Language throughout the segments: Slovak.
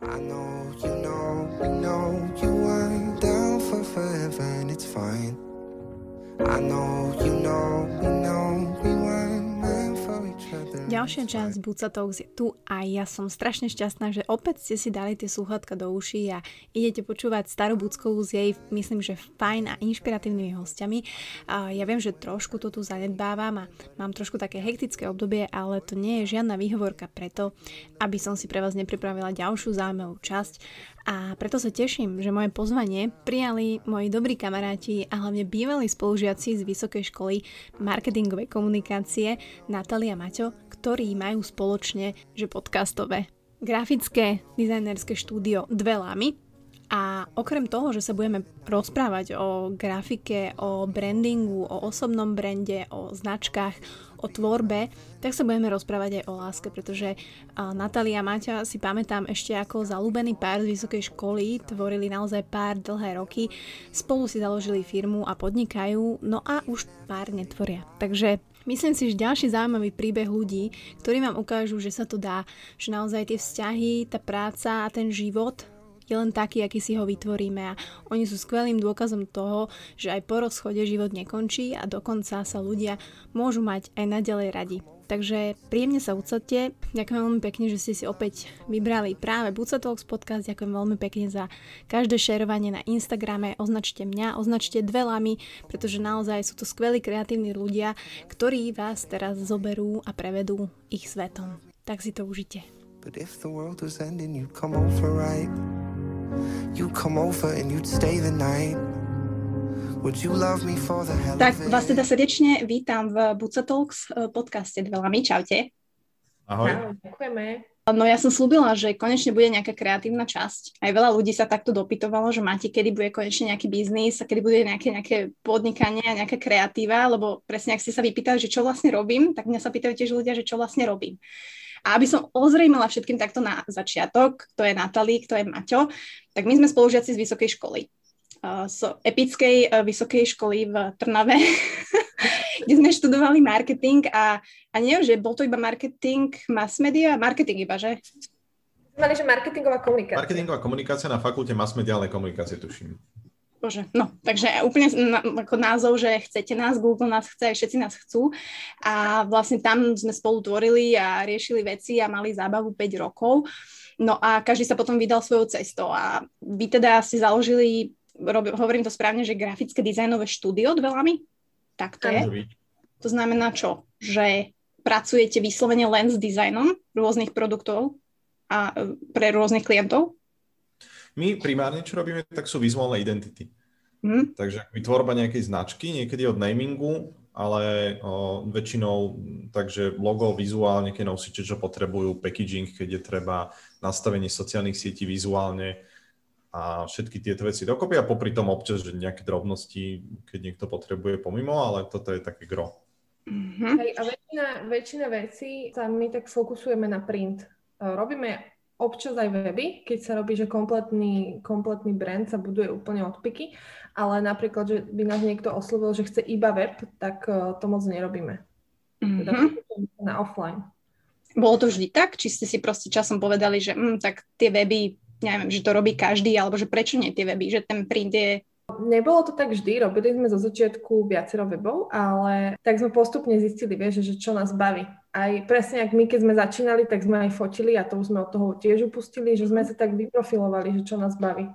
I know, you know, we know you weren't down for forever and it's fine. I know, you know, we know Ďalšia časť Buca Talks je tu a ja som strašne šťastná, že opäť ste si dali tie sluchatka do uší a idete počúvať starú Buckovú s jej, myslím, že fajn a inšpiratívnymi hostiami. A ja viem, že trošku to tu zanedbávam a mám trošku také hektické obdobie, ale to nie je žiadna výhovorka preto, aby som si pre vás nepripravila ďalšiu zaujímavú časť a preto sa teším, že moje pozvanie prijali moji dobrí kamaráti a hlavne bývalí spolužiaci z Vysokej školy marketingovej komunikácie Natalia Maťo, ktorí majú spoločne, že podcastové grafické dizajnerské štúdio Dve Lamy, a okrem toho, že sa budeme rozprávať o grafike, o brandingu, o osobnom brande, o značkách, o tvorbe, tak sa budeme rozprávať aj o láske, pretože Natália a Maťa si pamätám ešte ako zalúbený pár z vysokej školy, tvorili naozaj pár dlhé roky, spolu si založili firmu a podnikajú, no a už pár netvoria. Takže Myslím si, že ďalší zaujímavý príbeh ľudí, ktorí vám ukážu, že sa to dá, že naozaj tie vzťahy, tá práca a ten život je len taký, aký si ho vytvoríme a oni sú skvelým dôkazom toho, že aj po rozchode život nekončí a dokonca sa ľudia môžu mať aj naďalej radi. Takže príjemne sa ucate. Ďakujem veľmi pekne, že ste si opäť vybrali práve Buca Talks podcast. Ďakujem veľmi pekne za každé šerovanie na Instagrame. Označte mňa, označte dve lamy, pretože naozaj sú to skvelí kreatívni ľudia, ktorí vás teraz zoberú a prevedú ich svetom. Tak si to užite. But if the world was ending, you'd come over right You'd come over and you'd stay the night. Would you love me for the hell Tak vás teda srdečne vítam v Buca Talks eh, podcaste Dvelami. Čaute. Ahoj. Ahoj. Ďakujeme. No ja som slúbila, že konečne bude nejaká kreatívna časť. Aj veľa ľudí sa takto dopytovalo, že máte, kedy bude konečne nejaký biznis a kedy bude nejaké, nejaké podnikanie a nejaká kreatíva, lebo presne ak ste sa vypýtali, že čo vlastne robím, tak mňa sa pýtajú tiež ľudia, že čo vlastne robím. A aby som ozrejmila všetkým takto na začiatok, kto je Natalí, kto je Maťo, tak my sme spolužiaci z vysokej školy. Uh, z epickej uh, vysokej školy v Trnave, kde sme študovali marketing a, a neviem, že bol to iba marketing, mass media, marketing iba, že? Mali, že marketingová komunikácia. Marketingová komunikácia na fakulte mass mediálnej komunikácie, tuším. Bože, no, takže úplne ako názov, že chcete nás, Google nás chce, všetci nás chcú. A vlastne tam sme spolu tvorili a riešili veci a mali zábavu 5 rokov. No a každý sa potom vydal svojou cestou. A vy teda si založili, rob, hovorím to správne, že grafické dizajnové štúdio dvelami? Tak to je. To znamená čo? Že pracujete vyslovene len s dizajnom rôznych produktov a e, pre rôznych klientov? My primárne, čo robíme, tak sú vizuálne identity. Mm. Takže vytvorba nejakej značky, niekedy od namingu, ale o, väčšinou takže logo, vizuál, nejaké nosiče, čo potrebujú, packaging, keď je treba, nastavenie sociálnych sietí vizuálne a všetky tieto veci dokopy a popri tom občas, že nejaké drobnosti, keď niekto potrebuje pomimo, ale toto je také gro. Mm-hmm. Hej, a väčšina, väčšina vecí sa my tak fokusujeme na print. Robíme občas aj weby, keď sa robí, že kompletný, kompletný brand sa buduje úplne od piky, ale napríklad, že by nás niekto oslovil, že chce iba web, tak uh, to moc nerobíme. Mm-hmm. Teda mhm. na offline. Bolo to vždy tak? Či ste si proste časom povedali, že mm, tak tie weby, neviem, že to robí každý, alebo že prečo nie tie weby, že ten print je Nebolo to tak vždy, robili sme zo začiatku viacero webov, ale tak sme postupne zistili, vieš, že čo nás baví. Aj presne, ak my keď sme začínali, tak sme aj fotili a to už sme od toho tiež upustili, že sme sa tak vyprofilovali, že čo nás baví.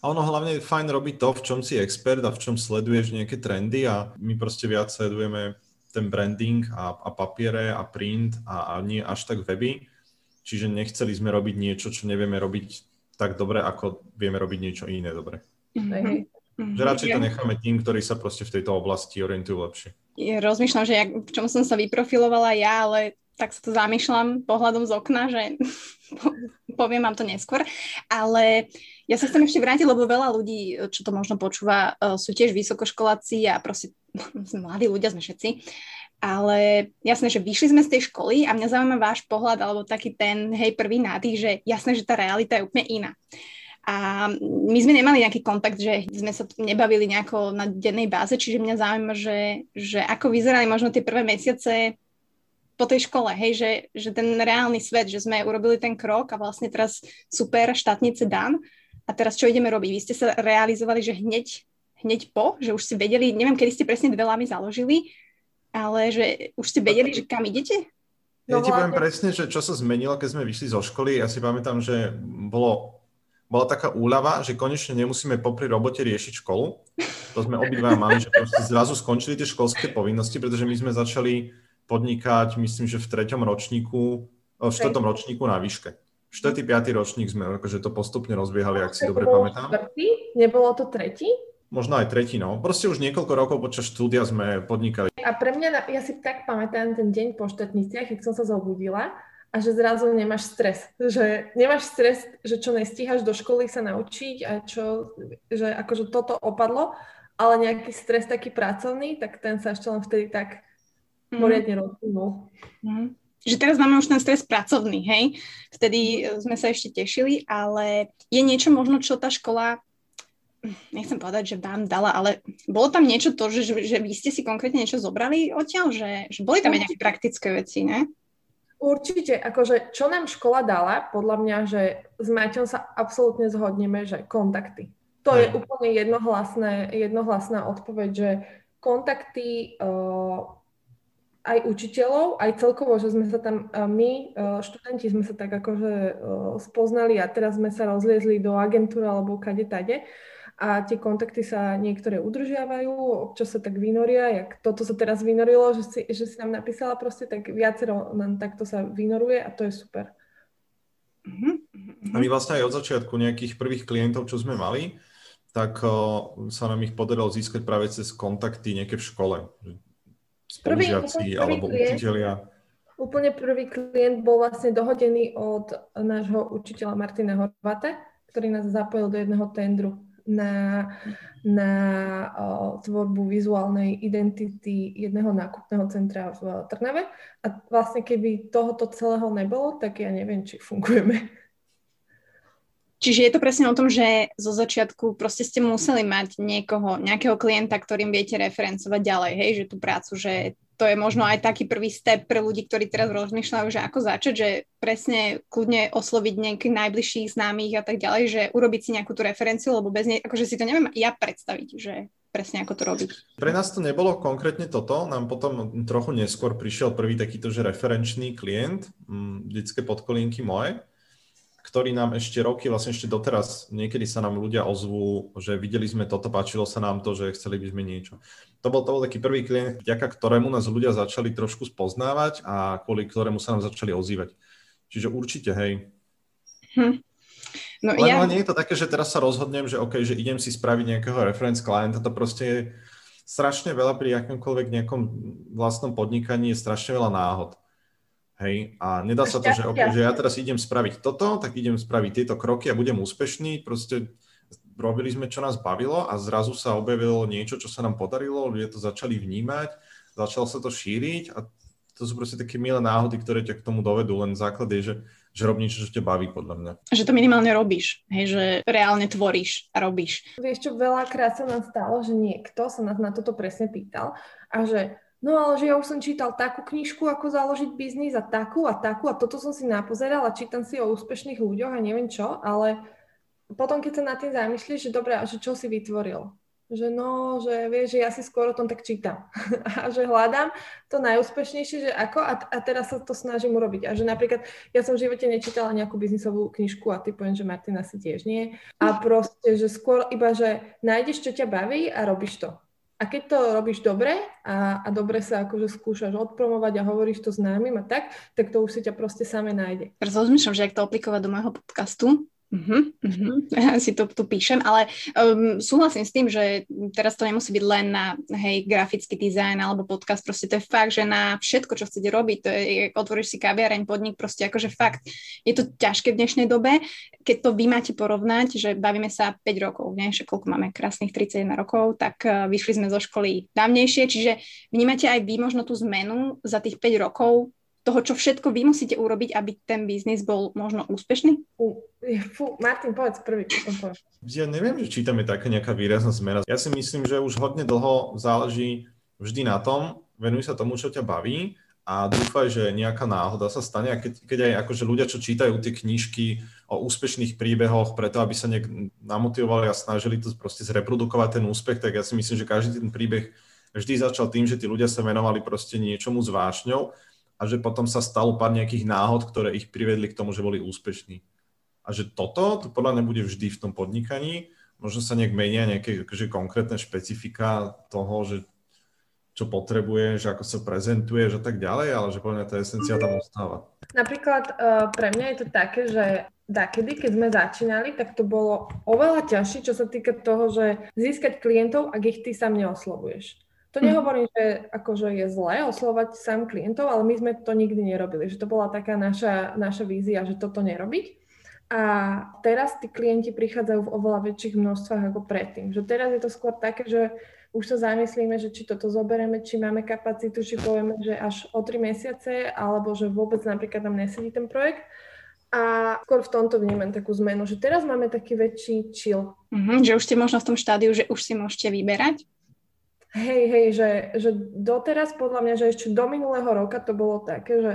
A ono hlavne je fajn robiť to, v čom si expert a v čom sleduješ nejaké trendy a my proste viac sledujeme ten branding a, a papiere a print a, a nie až tak weby. Čiže nechceli sme robiť niečo, čo nevieme robiť tak dobre, ako vieme robiť niečo iné dobre. Mm-hmm. Že radšej to necháme tým, ktorí sa proste v tejto oblasti orientujú lepšie. Ja rozmýšľam, že jak, v čom som sa vyprofilovala ja, ale tak sa to zamýšľam pohľadom z okna, že poviem vám to neskôr. Ale ja sa chcem ešte vrátiť, lebo veľa ľudí, čo to možno počúva, e, sú tiež vysokoškoláci a proste mladí ľudia sme všetci. Ale jasné, že vyšli sme z tej školy a mňa zaujíma váš pohľad, alebo taký ten, hej, prvý nádych, že jasné, že tá realita je úplne iná. A my sme nemali nejaký kontakt, že sme sa nebavili nejako na dennej báze, čiže mňa zaujíma, že, že ako vyzerali možno tie prvé mesiace po tej škole, hej, že, že ten reálny svet, že sme urobili ten krok a vlastne teraz super, štátnice dan a teraz čo ideme robiť? Vy ste sa realizovali, že hneď, hneď po, že už ste vedeli, neviem, kedy ste presne dve lamy založili, ale že už ste vedeli, že kam idete? Ja ti poviem presne, že čo sa zmenilo, keď sme vyšli zo školy. Ja si pamätám, že bolo, bola taká úľava, že konečne nemusíme popri robote riešiť školu. To sme obidva mali, že proste zrazu skončili tie školské povinnosti, pretože my sme začali podnikať, myslím, že v treťom ročníku, v štvrtom ročníku na výške. Štvrtý, piatý ročník sme akože to postupne rozbiehali, ak si dobre pamätám. Štvrtý? Nebolo to tretí? Možno aj tretí, no. Proste už niekoľko rokov počas štúdia sme podnikali. A pre mňa, ja si tak pamätám ten deň po štátniciach, keď som sa zobudila a že zrazu nemáš stres. Že nemáš stres, že čo nestíhaš do školy sa naučiť a čo, že akože toto opadlo, ale nejaký stres taký pracovný, tak ten sa ešte len vtedy tak mm. poriadne rozvinul. Mm. Že teraz máme už ten stres pracovný, hej? Vtedy sme sa ešte tešili, ale je niečo možno, čo tá škola nechcem povedať, že vám dala, ale bolo tam niečo to, že, že vy ste si konkrétne niečo zobrali odtiaľ, že, že boli tam aj nejaké praktické veci, ne? Určite, akože čo nám škola dala, podľa mňa, že s Maťom sa absolútne zhodneme, že kontakty. To je úplne jednohlasné, jednohlasná odpoveď, že kontakty uh, aj učiteľov, aj celkovo, že sme sa tam, my, študenti sme sa tak akože spoznali a teraz sme sa rozliezli do agentúry alebo kade tade a tie kontakty sa niektoré udržiavajú, občas sa tak vynoria, jak toto sa teraz vynorilo, že si, že si nám napísala proste, tak viacero nám takto sa vynoruje a to je super. Uh-huh. A my vlastne aj od začiatku nejakých prvých klientov, čo sme mali, tak sa nám ich podarilo získať práve cez kontakty nejaké v škole spolužiaci prvý, alebo klient, učiteľia? Úplne prvý klient bol vlastne dohodený od nášho učiteľa Martina Horvate, ktorý nás zapojil do jedného tendru na, na tvorbu vizuálnej identity jedného nákupného centra v Trnave. A vlastne keby tohoto celého nebolo, tak ja neviem, či fungujeme. Čiže je to presne o tom, že zo začiatku proste ste museli mať niekoho, nejakého klienta, ktorým viete referencovať ďalej, hej, že tú prácu, že to je možno aj taký prvý step pre ľudí, ktorí teraz rozmýšľajú, že ako začať, že presne kľudne osloviť nejakých najbližších známych a tak ďalej, že urobiť si nejakú tú referenciu, lebo bez nej, akože si to neviem ja predstaviť, že presne ako to robiť. Pre nás to nebolo konkrétne toto, nám potom trochu neskôr prišiel prvý takýto, že referenčný klient, mm, detské podkolienky moje, ktorý nám ešte roky, vlastne ešte doteraz, niekedy sa nám ľudia ozvú, že videli sme toto, páčilo sa nám to, že chceli by sme niečo. To bol, to bol taký prvý klient, vďaka ktorému nás ľudia začali trošku spoznávať a kvôli ktorému sa nám začali ozývať. Čiže určite, hej. Hm. No, Len, ja... nie je to také, že teraz sa rozhodnem, že OK, že idem si spraviť nejakého reference klienta, to proste je strašne veľa pri akomkoľvek nejakom vlastnom podnikaní je strašne veľa náhod. Hej, a nedá sa to, že, okay, že ja teraz idem spraviť toto, tak idem spraviť tieto kroky a budem úspešný. Proste robili sme, čo nás bavilo a zrazu sa objavilo niečo, čo sa nám podarilo, ľudia to začali vnímať, začalo sa to šíriť a to sú proste také milé náhody, ktoré ťa k tomu dovedú, len základ je, že že rob niečo, čo ťa baví, podľa mňa. Že to minimálne robíš, hej, že reálne tvoríš a robíš. Vieš čo, veľakrát sa nám stalo, že niekto sa nás na toto presne pýtal a že No ale že ja už som čítal takú knižku, ako založiť biznis a takú a takú a toto som si napozeral a čítam si o úspešných ľuďoch a neviem čo, ale potom keď sa nad tým zamýšľaš, že dobre, a že čo si vytvoril? Že no, že vieš, že ja si skôr o tom tak čítam a že hľadám to najúspešnejšie, že ako a, a teraz sa to snažím urobiť. A že napríklad ja som v živote nečítala nejakú biznisovú knižku a ty poviem, že Martina si tiež nie. A proste, že skôr iba, že nájdeš, čo ťa baví a robíš to. A keď to robíš dobre a, a dobre sa akože skúšaš odpromovať a hovoríš to známym a tak, tak to už si ťa proste same nájde. Rozmýšľam, že ak to aplikovať do môjho podcastu, Uh-huh, uh-huh. Ja si to tu píšem, ale um, súhlasím s tým, že teraz to nemusí byť len na hej, grafický dizajn alebo podcast, proste to je fakt, že na všetko, čo chcete robiť, to je, otvoríš si kaviareň, podnik, proste akože fakt, je to ťažké v dnešnej dobe, keď to vy máte porovnať, že bavíme sa 5 rokov, nie, že koľko máme krásnych 31 rokov, tak uh, vyšli sme zo školy dávnejšie, čiže vnímate aj vy možno tú zmenu za tých 5 rokov, toho, čo všetko vy musíte urobiť, aby ten biznis bol možno úspešný? Fú, Martin, povedz prvý. Ja neviem, že či tam je taká nejaká výrazná zmena. Ja si myslím, že už hodne dlho záleží vždy na tom, venuj sa tomu, čo ťa baví a dúfaj, že nejaká náhoda sa stane. A keď, keď aj akože ľudia, čo čítajú tie knižky o úspešných príbehoch, preto aby sa nejak namotivovali a snažili to proste zreprodukovať ten úspech, tak ja si myslím, že každý ten príbeh vždy začal tým, že tí ľudia sa venovali proste niečomu s vášňou a že potom sa stalo pár nejakých náhod, ktoré ich privedli k tomu, že boli úspešní. A že toto, to podľa mňa bude vždy v tom podnikaní, možno sa nejak menia nejaké akože konkrétne špecifika toho, že čo potrebuješ, ako sa prezentuješ a tak ďalej, ale že podľa mňa tá esencia tam ostáva. Napríklad uh, pre mňa je to také, že dakedy, keď sme začínali, tak to bolo oveľa ťažšie, čo sa týka toho, že získať klientov, ak ich ty sám neoslovuješ. To nehovorím, že akože je zlé oslovať sám klientov, ale my sme to nikdy nerobili, že to bola taká naša, naša vízia, že toto nerobiť. A teraz tí klienti prichádzajú v oveľa väčších množstvách ako predtým. Že teraz je to skôr také, že už sa zamyslíme, že či toto zoberieme, či máme kapacitu, či povieme, že až o tri mesiace, alebo že vôbec napríklad nám nesedí ten projekt. A skôr v tomto vnímam takú zmenu, že teraz máme taký väčší chill. Mm-hmm, že už ste možno v tom štádiu, že už si môžete vyberať? Hej, hej, že, že doteraz podľa mňa, že ešte do minulého roka to bolo také, že,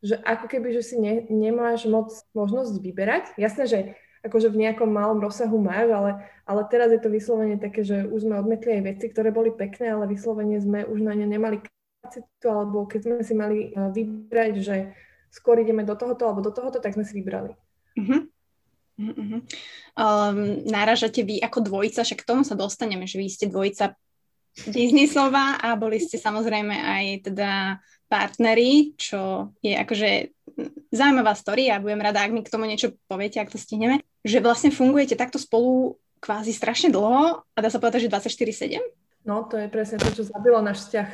že ako keby, že si ne, nemáš moc možnosť vyberať. Jasné, že akože v nejakom malom rozsahu máš, ale, ale teraz je to vyslovene také, že už sme odmetli aj veci, ktoré boli pekné, ale vyslovene sme už na ne nemali kapacitu, alebo keď sme si mali eh, vybrať, že skôr ideme do tohoto alebo do tohoto, tak sme si vybrali. Uh-huh. Uh-huh. Um, náražate vy ako dvojica, však k tomu sa dostaneme, že vy ste dvojica biznisová a boli ste samozrejme aj teda partneri, čo je akože zaujímavá story a budem rada, ak mi k tomu niečo poviete, ak to stihneme, že vlastne fungujete takto spolu kvázi strašne dlho a dá sa povedať, že 24-7? No, to je presne to, čo zabilo náš vzťah.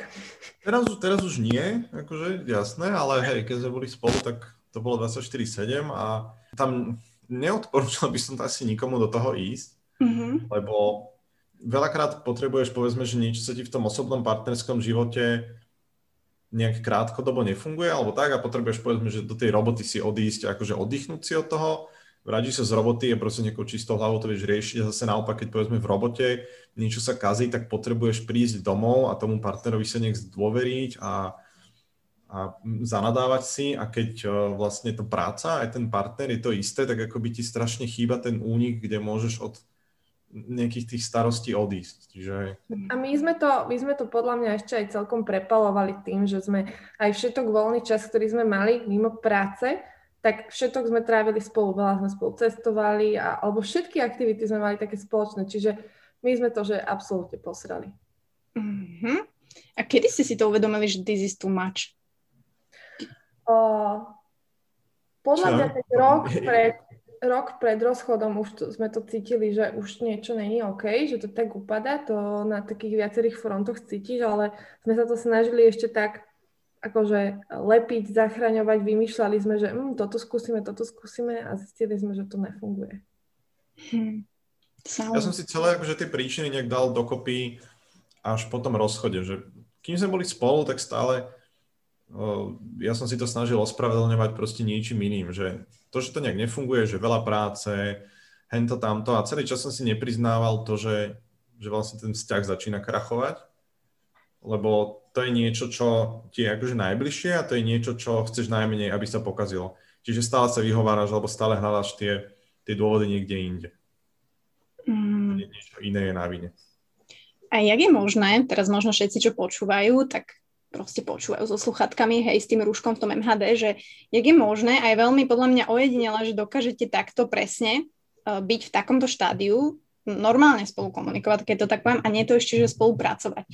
Teraz, teraz už nie, akože jasné, ale hej, keď sme boli spolu, tak to bolo 24-7 a tam neodporúčal by som to asi nikomu do toho ísť, mm-hmm. lebo veľakrát potrebuješ, povedzme, že niečo sa ti v tom osobnom partnerskom živote nejak krátkodobo nefunguje, alebo tak a potrebuješ povedzme, že do tej roboty si odísť, akože oddychnúť si od toho, vrátiš sa z roboty a proste nejakou čistou hlavou to vieš riešiť a zase naopak, keď povedzme v robote niečo sa kazí, tak potrebuješ prísť domov a tomu partnerovi sa nech zdôveriť a, a zanadávať si. A keď uh, vlastne to práca, aj ten partner je to isté, tak ako by ti strašne chýba ten únik, kde môžeš od nejakých tých starostí odísť. Čiže... A my sme, to, my sme to podľa mňa ešte aj celkom prepalovali tým, že sme aj všetok voľný čas, ktorý sme mali mimo práce, tak všetok sme trávili spolu, veľa sme spolu cestovali, a, alebo všetky aktivity sme mali také spoločné, čiže my sme to, že absolútne posrali. Uh-huh. A kedy ste si to uvedomili, že this is too much? Uh, podľa mňa ten rok pred, rok pred rozchodom už to, sme to cítili, že už niečo není OK, že to tak upada, to na takých viacerých frontoch cítiš, ale sme sa to snažili ešte tak akože lepiť, zachraňovať, vymýšľali sme, že hm, toto skúsime, toto skúsime a zistili sme, že to nefunguje. Hmm. Ja som si celé akože tie príčiny nejak dal dokopy až po tom rozchode, že kým sme boli spolu, tak stále ja som si to snažil ospravedlňovať proste niečím iným, že to, že to nejak nefunguje, že veľa práce, hento tamto a celý čas som si nepriznával to, že, že vlastne ten vzťah začína krachovať, lebo to je niečo, čo ti je akože najbližšie a to je niečo, čo chceš najmenej, aby sa pokazilo. Čiže stále sa vyhováraš alebo stále hľadáš tie, tie dôvody niekde inde. Mm. Niečo iné je na vine. A jak je možné, teraz možno všetci, čo počúvajú, tak proste počúvajú so sluchatkami, hej, s tým rúškom v tom MHD, že jak je možné, aj veľmi podľa mňa ojedinele, že dokážete takto presne uh, byť v takomto štádiu, normálne spolu komunikovať, keď to tak poviem, a nie to ešte, že spolupracovať.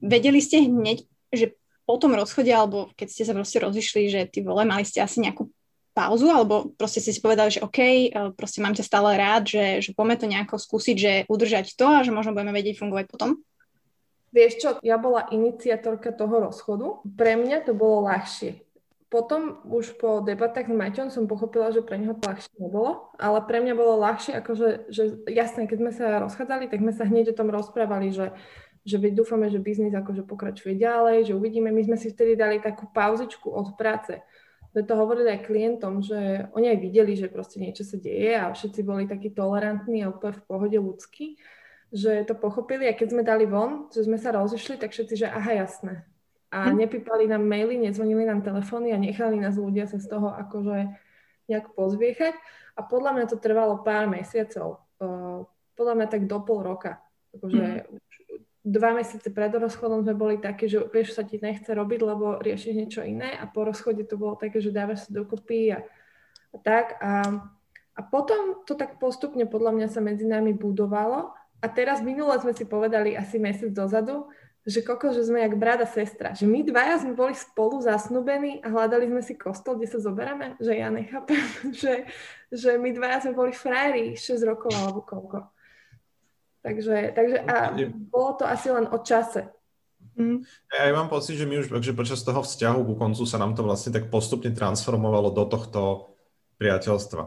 Vedeli ste hneď, že po tom rozchode, alebo keď ste sa proste rozišli, že ty vole, mali ste asi nejakú pauzu, alebo proste ste si povedali, že OK, e, proste mám ťa stále rád, že, že poďme to nejako skúsiť, že udržať to a že možno budeme vedieť fungovať potom? Vieš čo, ja bola iniciatorka toho rozchodu. Pre mňa to bolo ľahšie. Potom už po debatách s Maťom som pochopila, že pre neho to ľahšie nebolo, ale pre mňa bolo ľahšie, akože, že jasné, keď sme sa rozchádzali, tak sme sa hneď o tom rozprávali, že, že dúfame, že biznis akože pokračuje ďalej, že uvidíme. My sme si vtedy dali takú pauzičku od práce. Sme to hovorili aj klientom, že oni aj videli, že proste niečo sa deje a všetci boli takí tolerantní a úplne v pohode ľudskí že to pochopili a keď sme dali von, že sme sa rozišli, tak všetci, že aha, jasné. A hm. nepípali nám maily, nezvonili nám telefóny a nechali nás ľudia sa z toho akože nejak pozviechať. A podľa mňa to trvalo pár mesiacov. Uh, podľa mňa tak do pol roka. Akože mm. dva mesiace pred rozchodom sme boli také, že vieš, sa ti nechce robiť, lebo riešiš niečo iné a po rozchode to bolo také, že dávaš sa dokopy a, a tak. A, a potom to tak postupne podľa mňa sa medzi nami budovalo a teraz minule sme si povedali asi mesiac dozadu, že koko, že sme jak brat a sestra. Že my dvaja sme boli spolu zasnubení a hľadali sme si kostol, kde sa zoberáme. Že ja nechápem, že, že my dvaja sme boli frajeri 6 rokov alebo koľko. Takže, takže a bolo to asi len o čase. Mm. Ja, ja mám pocit, že my už že počas toho vzťahu ku koncu sa nám to vlastne tak postupne transformovalo do tohto priateľstva.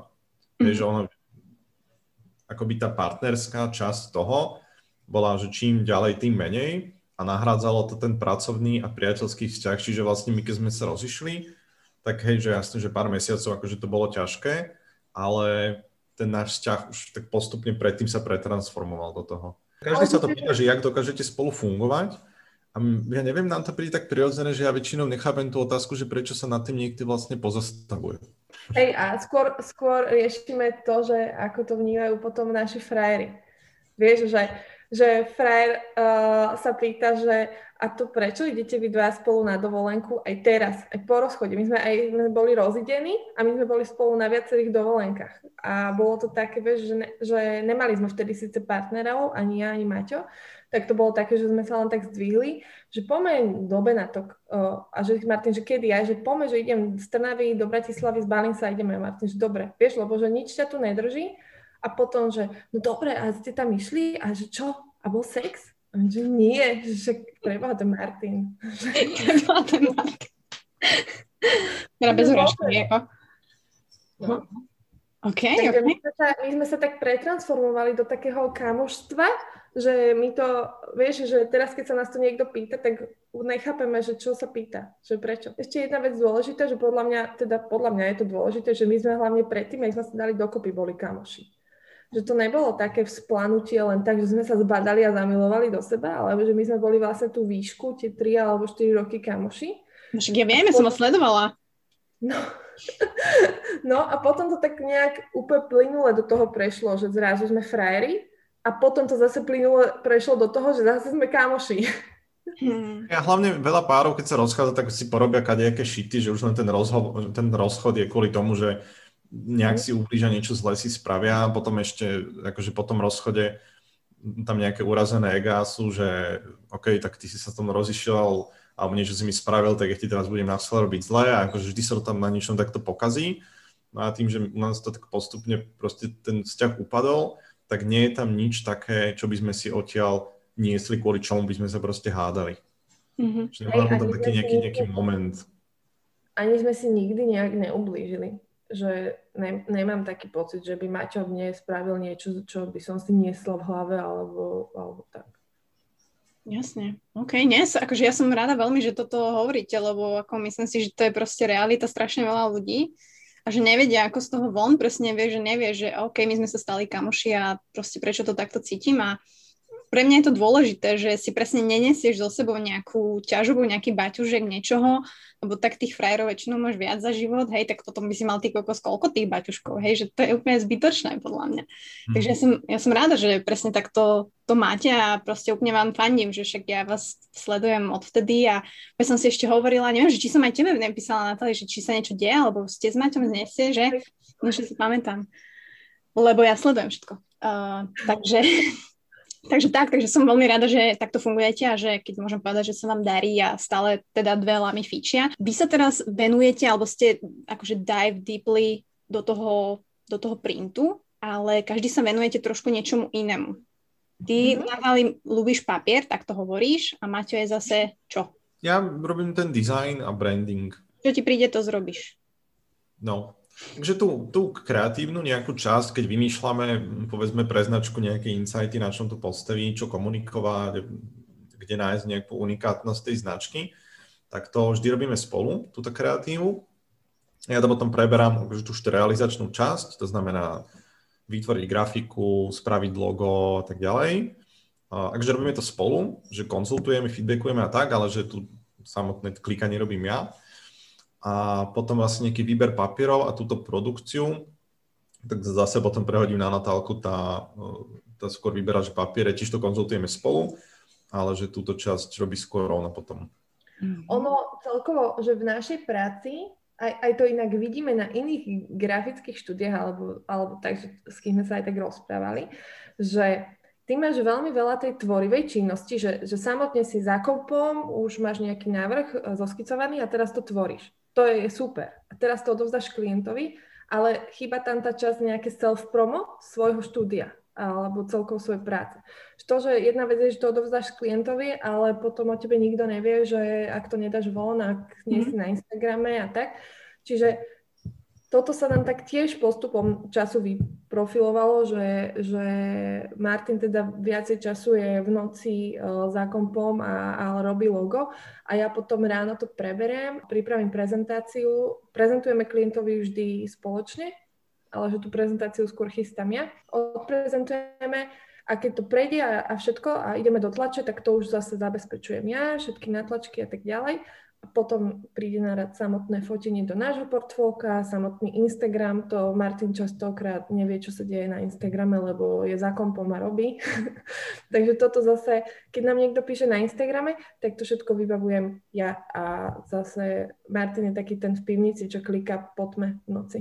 Mm. Vieš, ono, akoby tá partnerská časť toho bola, že čím ďalej, tým menej a nahrádzalo to ten pracovný a priateľský vzťah, čiže vlastne my keď sme sa rozišli, tak hej, že jasne, že pár mesiacov akože to bolo ťažké, ale ten náš vzťah už tak postupne predtým sa pretransformoval do toho. Každý sa to pýta, že jak dokážete spolu fungovať a ja neviem, nám to príde tak prirodzené, že ja väčšinou nechápem tú otázku, že prečo sa nad tým niekto vlastne pozastavuje. Hej, a skôr, skôr riešime to, že ako to vnímajú potom naši frajery. Vieš, že že frajer uh, sa pýta, že a to prečo idete vy dva spolu na dovolenku aj teraz, aj po rozchode. My sme aj sme boli rozidení a my sme boli spolu na viacerých dovolenkách. A bolo to také, vieš, že, ne, že nemali sme vtedy síce partnerov, ani ja, ani Maťo, tak to bolo také, že sme sa len tak zdvihli, že pomeň do Benatok uh, a že Martin, že kedy aj, že pomeň, že idem z Trnavy do Bratislavy, z Balinsa ideme, Martin, že dobre, vieš, lebo že nič ťa tu nedrží, a potom, že no dobre, a ste tam išli a že čo? A bol sex? A že nie, že treba ten Martin. Treba ten Martin. Teda bez urážky, ako. No. OK, Takže okay. My, sme sa, my sme sa tak pretransformovali do takého kamoštva, že my to, vieš, že teraz keď sa nás to niekto pýta, tak nechápeme, že čo sa pýta, že prečo. Ešte jedna vec dôležitá, že podľa mňa, teda podľa mňa je to dôležité, že my sme hlavne predtým, ak sme sa dali dokopy, boli kamoši že to nebolo také vzplanutie len tak, že sme sa zbadali a zamilovali do seba, ale že my sme boli vlastne tú výšku, tie 3 alebo 4 roky kamoši. No však ja viem, ja som vás sledovala. No. no a potom to tak nejak úplne plynule do toho prešlo, že zrazu sme frajeri a potom to zase plynule prešlo do toho, že zase sme kamoši. Hmm. Ja hlavne veľa párov, keď sa rozchádza, tak si porobia kadejaké šity, že už len ten, rozho- ten rozchod je kvôli tomu, že nejak si ublížia, niečo zle si spravia a potom ešte, akože po tom rozchode tam nejaké urazené egá sú, že OK, tak ty si sa tom rozišiel alebo niečo si mi spravil, tak ja ti teraz budem na robiť zle a akože vždy sa to tam na niečom takto pokazí. No a tým, že u nás to tak postupne proste ten vzťah upadol, tak nie je tam nič také, čo by sme si odtiaľ niesli, kvôli čomu by sme sa proste hádali. Mm-hmm. Čiže tam taký nejaký, nejaký moment. Ani sme si nikdy nejak neublížili že ne, nemám taký pocit, že by Maťo mne spravil niečo, čo by som si niesla v hlave alebo, alebo tak. Jasne. OK, dnes, akože ja som rada veľmi, že toto hovoríte, lebo ako myslím si, že to je proste realita strašne veľa ľudí a že nevedia, ako z toho von, presne vie, že nevie, že OK, my sme sa stali kamoši a proste prečo to takto cítim a pre mňa je to dôležité, že si presne nenesieš so sebou nejakú ťažobu, nejaký baťužek niečoho, lebo tak tých frajerov väčšinou máš viac za život, hej, tak potom by si mal ty kokos koľko tých baťuškov, hej, že to je úplne zbytočné podľa mňa. Mm. Takže ja som, ja som ráda, že presne takto to máte a proste úplne vám fandím, že však ja vás sledujem odvtedy a ja som si ešte hovorila, neviem, že či som aj tebe napísala na to, že či sa niečo deje, alebo ste s Maťom znesie, že? No, že si pamätám. Lebo ja sledujem všetko. Uh, takže Takže tak, takže som veľmi rada, že takto fungujete a že keď môžem povedať, že sa vám darí a stále teda dve lamy fičia. Vy sa teraz venujete, alebo ste akože dive deeply do toho, do toho printu, ale každý sa venujete trošku niečomu inému. Ty, mm-hmm. Natali, papier, tak to hovoríš a Maťo je zase čo? Ja robím ten design a branding. Čo ti príde, to zrobíš. No, Takže tú, tú kreatívnu nejakú časť, keď vymýšľame, povedzme, pre značku nejaké insighty, na čom to postaví, čo komunikovať, kde nájsť nejakú unikátnosť tej značky, tak to vždy robíme spolu, túto kreatívu. Ja to potom preberám akože tú realizačnú časť, to znamená vytvoriť grafiku, spraviť logo a tak ďalej. Takže robíme to spolu, že konzultujeme, feedbackujeme a tak, ale že tú samotné klikanie robím ja. A potom vlastne nejaký výber papierov a túto produkciu, tak zase potom prehodím na Natálku, tá, tá skôr vyberá, že papiere, tiež to konzultujeme spolu, ale že túto časť robí skôr rovno potom. Mhm. Ono celkovo, že v našej práci, aj, aj to inak vidíme na iných grafických štúdiách, alebo, alebo tak, s kým sme sa aj tak rozprávali, že ty máš veľmi veľa tej tvorivej činnosti, že, že samotne si za kompom, už máš nejaký návrh e, zoskicovaný a teraz to tvoríš. To je super. A teraz to odovzdáš klientovi, ale chyba tam tá časť nejaké self-promo svojho štúdia alebo celkovo svojej práce. To, že jedna vec je, že to odovzdáš klientovi, ale potom o tebe nikto nevie, že ak to nedáš von, ak nie si mhm. na Instagrame a tak. Čiže toto sa nám tak tiež postupom času vyprofilovalo, že, že Martin teda viacej času je v noci uh, za kompom a, a robí logo a ja potom ráno to preberiem, pripravím prezentáciu, prezentujeme klientovi vždy spoločne, ale že tú prezentáciu skôr chystám ja. Odprezentujeme a keď to prejde a, a všetko a ideme do tlače, tak to už zase zabezpečujem ja, všetky natlačky a tak ďalej. Potom príde na rad samotné fotenie do nášho portfólka, samotný Instagram, to Martin častokrát nevie, čo sa deje na Instagrame, lebo je za kompom a robí. Takže toto zase, keď nám niekto píše na Instagrame, tak to všetko vybavujem ja a zase Martin je taký ten v pivnici, čo kliká po tme v noci.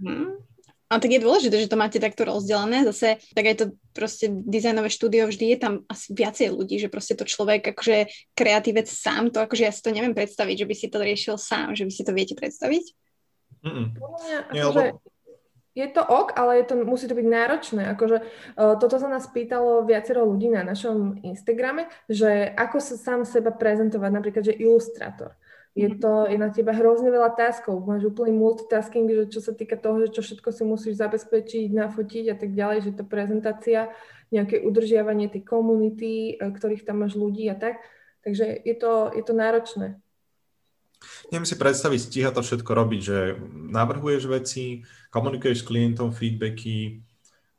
Mm. A tak je dôležité, že to máte takto rozdelené. Zase, tak aj to proste dizajnové štúdio, vždy je tam asi viacej ľudí, že proste to človek, akože kreatívec sám, to akože ja si to neviem predstaviť, že by si to riešil sám, že by si to viete predstaviť? Mm-mm. Nie, akože, je to ok, ale je to, musí to byť náročné. Akože, uh, toto sa nás pýtalo viacero ľudí na našom Instagrame, že ako sa sám seba prezentovať, napríklad, že ilustrátor je mhm. to, je na teba hrozne veľa taskov, máš úplný multitasking, že čo sa týka toho, že čo všetko si musíš zabezpečiť, nafotiť a tak ďalej, že to prezentácia, nejaké udržiavanie tej komunity, e, ktorých tam máš ľudí a tak. Takže je to, je to náročné. Neviem si predstaviť, stíha to všetko robiť, že navrhuješ veci, komunikuješ s klientom feedbacky,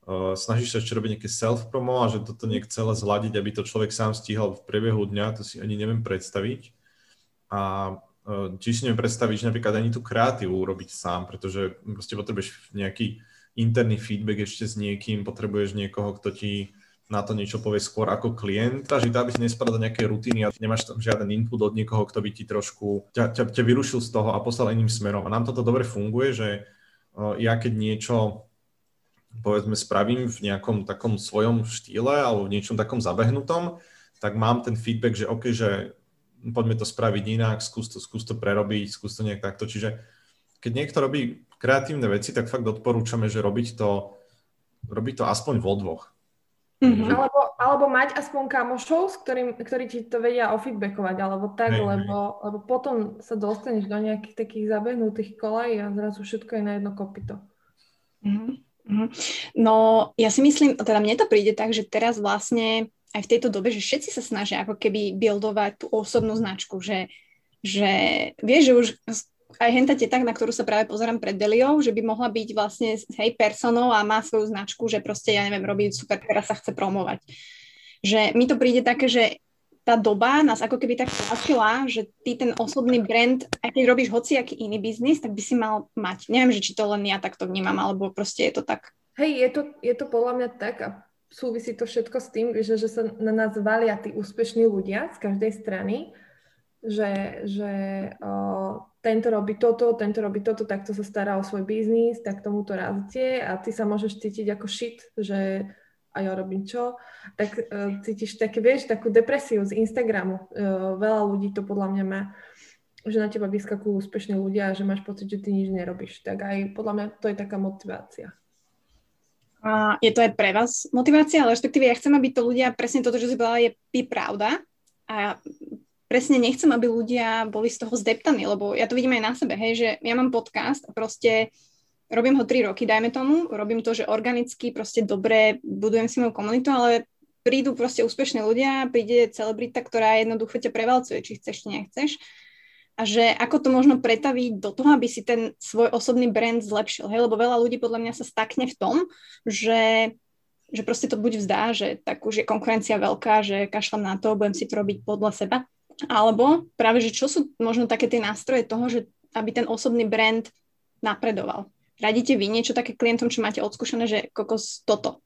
uh, snažíš sa ešte robiť nejaké self-promo a že toto nejak celé zladiť, aby to človek sám stíhal v priebehu dňa, to si ani neviem predstaviť a e, tiež si neviem predstaviť, že napríklad ani tú kreatívu urobiť sám, pretože proste potrebuješ nejaký interný feedback ešte s niekým, potrebuješ niekoho, kto ti na to niečo povie skôr ako klient, a že aby si nespadal do nejakej rutiny a nemáš tam žiaden input od niekoho, kto by ti trošku ťa, ťa, ťa vyrušil z toho a poslal iným smerom. A nám toto dobre funguje, že uh, ja keď niečo povedzme spravím v nejakom takom svojom štýle alebo v niečom takom zabehnutom, tak mám ten feedback, že OK, že poďme to spraviť inak, skús to, skús to prerobiť, skús to nejak takto. Čiže keď niekto robí kreatívne veci, tak fakt odporúčame, že robiť to, robiť to aspoň vo dvoch. Mm-hmm. Alebo, alebo mať aspoň kamošov, s ktorým, ktorí ti to vedia ofeedbackovať, alebo tak, hey, lebo, hey. lebo potom sa dostaneš do nejakých takých zabehnutých kolají a zrazu všetko je na jedno kopito. Mm-hmm. No, ja si myslím, teda mne to príde tak, že teraz vlastne aj v tejto dobe, že všetci sa snažia ako keby buildovať tú osobnú značku, že, že vieš, že už aj henta tak, na ktorú sa práve pozerám pred Deliou, že by mohla byť vlastne hej, personou a má svoju značku, že proste, ja neviem, robí super, teraz sa chce promovať. Že mi to príde také, že tá doba nás ako keby tak tlačila, že ty ten osobný brand, aj keď robíš hociaký iný biznis, tak by si mal mať. Neviem, že či to len ja takto vnímam, alebo proste je to tak. Hej, je to, je to podľa mňa tak a súvisí to všetko s tým, že, že sa na nás valia tí úspešní ľudia z každej strany, že, že o, tento robí toto, tento robí toto, takto sa stará o svoj biznis, tak tomu to razíte a ty sa môžeš cítiť ako shit, že a ja robím čo, tak uh, cítiš také, vieš, takú depresiu z Instagramu. Uh, veľa ľudí to podľa mňa má, že na teba vyskakujú úspešní ľudia a že máš pocit, že ty nič nerobíš. Tak aj podľa mňa to je taká motivácia. A je to aj pre vás motivácia, ale respektíve ja chcem, aby to ľudia, presne toto, čo si povedala, je, je pravda. A presne nechcem, aby ľudia boli z toho zdeptaní, lebo ja to vidím aj na sebe, hej, že ja mám podcast a proste robím ho tri roky, dajme tomu, robím to, že organicky, proste dobre, budujem si moju komunitu, ale prídu proste úspešní ľudia, príde celebrita, ktorá jednoducho ťa prevalcuje, či chceš, či nechceš a že ako to možno pretaviť do toho, aby si ten svoj osobný brand zlepšil. Hej? Lebo veľa ľudí podľa mňa sa stakne v tom, že, že proste to buď vzdá, že tak už je konkurencia veľká, že kašľam na to, budem si to robiť podľa seba. Alebo práve, že čo sú možno také tie nástroje toho, že aby ten osobný brand napredoval? Radíte vy niečo také klientom, čo máte odskúšané, že kokos toto?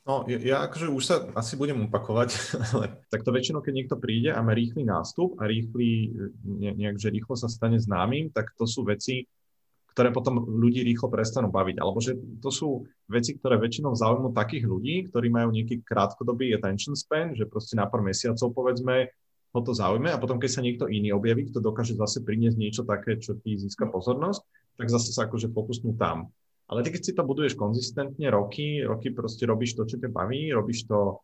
No, ja, ja akože už sa asi budem opakovať, ale takto väčšinou, keď niekto príde a má rýchly nástup a rýchly, ne, nejak, že rýchlo sa stane známym, tak to sú veci, ktoré potom ľudí rýchlo prestanú baviť. Alebo že to sú veci, ktoré väčšinou zaujímujú takých ľudí, ktorí majú nejaký krátkodobý attention span, že proste na pár mesiacov povedzme ho to zaujme a potom, keď sa niekto iný objaví, kto dokáže zase priniesť niečo také, čo ti získa pozornosť, tak zase sa akože fokusnú tam. Ale ty, keď si to buduješ konzistentne roky, roky proste robíš to, čo ťa baví, robíš to